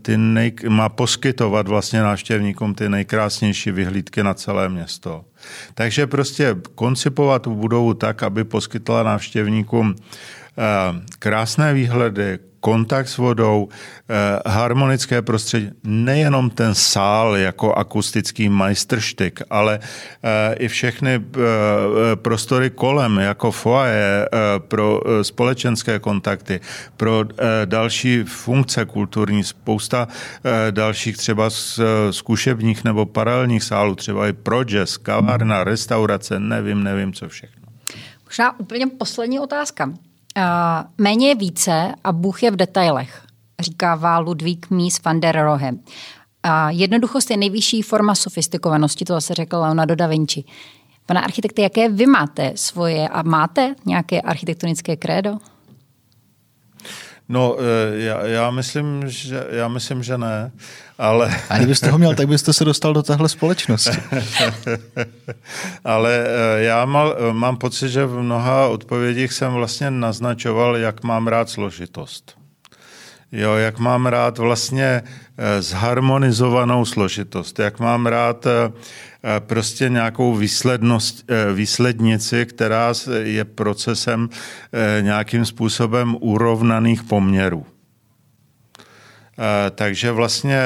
ty nej, má poskytovat vlastně návštěvníkům ty nejkrásnější vyhlídky na celé město. Takže prostě koncipovat tu budovu tak, aby poskytla návštěvníkům krásné výhledy, kontakt s vodou, eh, harmonické prostředí, nejenom ten sál jako akustický majstrštyk, ale eh, i všechny eh, prostory kolem, jako foaje pro společenské kontakty, pro další funkce kulturní, spousta dalších třeba zkušebních nebo paralelních sálů, třeba i pro jazz, kavárna, restaurace, nevím, nevím, co všechno. Možná úplně poslední otázka. Méně je více a Bůh je v detailech, říkává Ludvík Mies van der Rohe. A jednoduchost je nejvyšší forma sofistikovanosti, to zase řekl Leonardo da Vinci. Pane architekte, jaké vy máte svoje a máte nějaké architektonické krédo? No, eh, já, já, myslím, že, já myslím, že ne, ale... A kdybyste ho měl, tak byste se dostal do téhle společnosti. [LAUGHS] ale eh, já mal, mám pocit, že v mnoha odpovědích jsem vlastně naznačoval, jak mám rád složitost. Jo, jak mám rád vlastně eh, zharmonizovanou složitost, jak mám rád Eh, prostě nějakou výslednost, eh, výslednici, která je procesem eh, nějakým způsobem urovnaných poměrů. Takže vlastně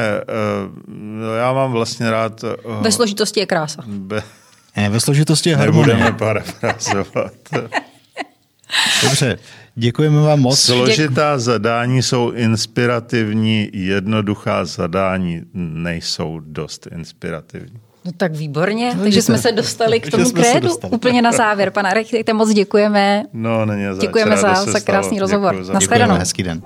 no já mám vlastně rád... Ve složitosti je krása. Be... [LAUGHS] Ne, ve složitosti je harmonie. Nebudeme parafrazovat. [LAUGHS] Dobře, děkujeme vám moc. Složitá zadání jsou inspirativní, jednoduchá zadání nejsou dost inspirativní. No tak výborně, no, takže jsme se dostali k [LAUGHS] tomu krédu. Úplně na závěr. Pane architekte, moc děkujeme. No, není Děkujeme za, za krásný rozhovor. Naschledanou. Hezký den.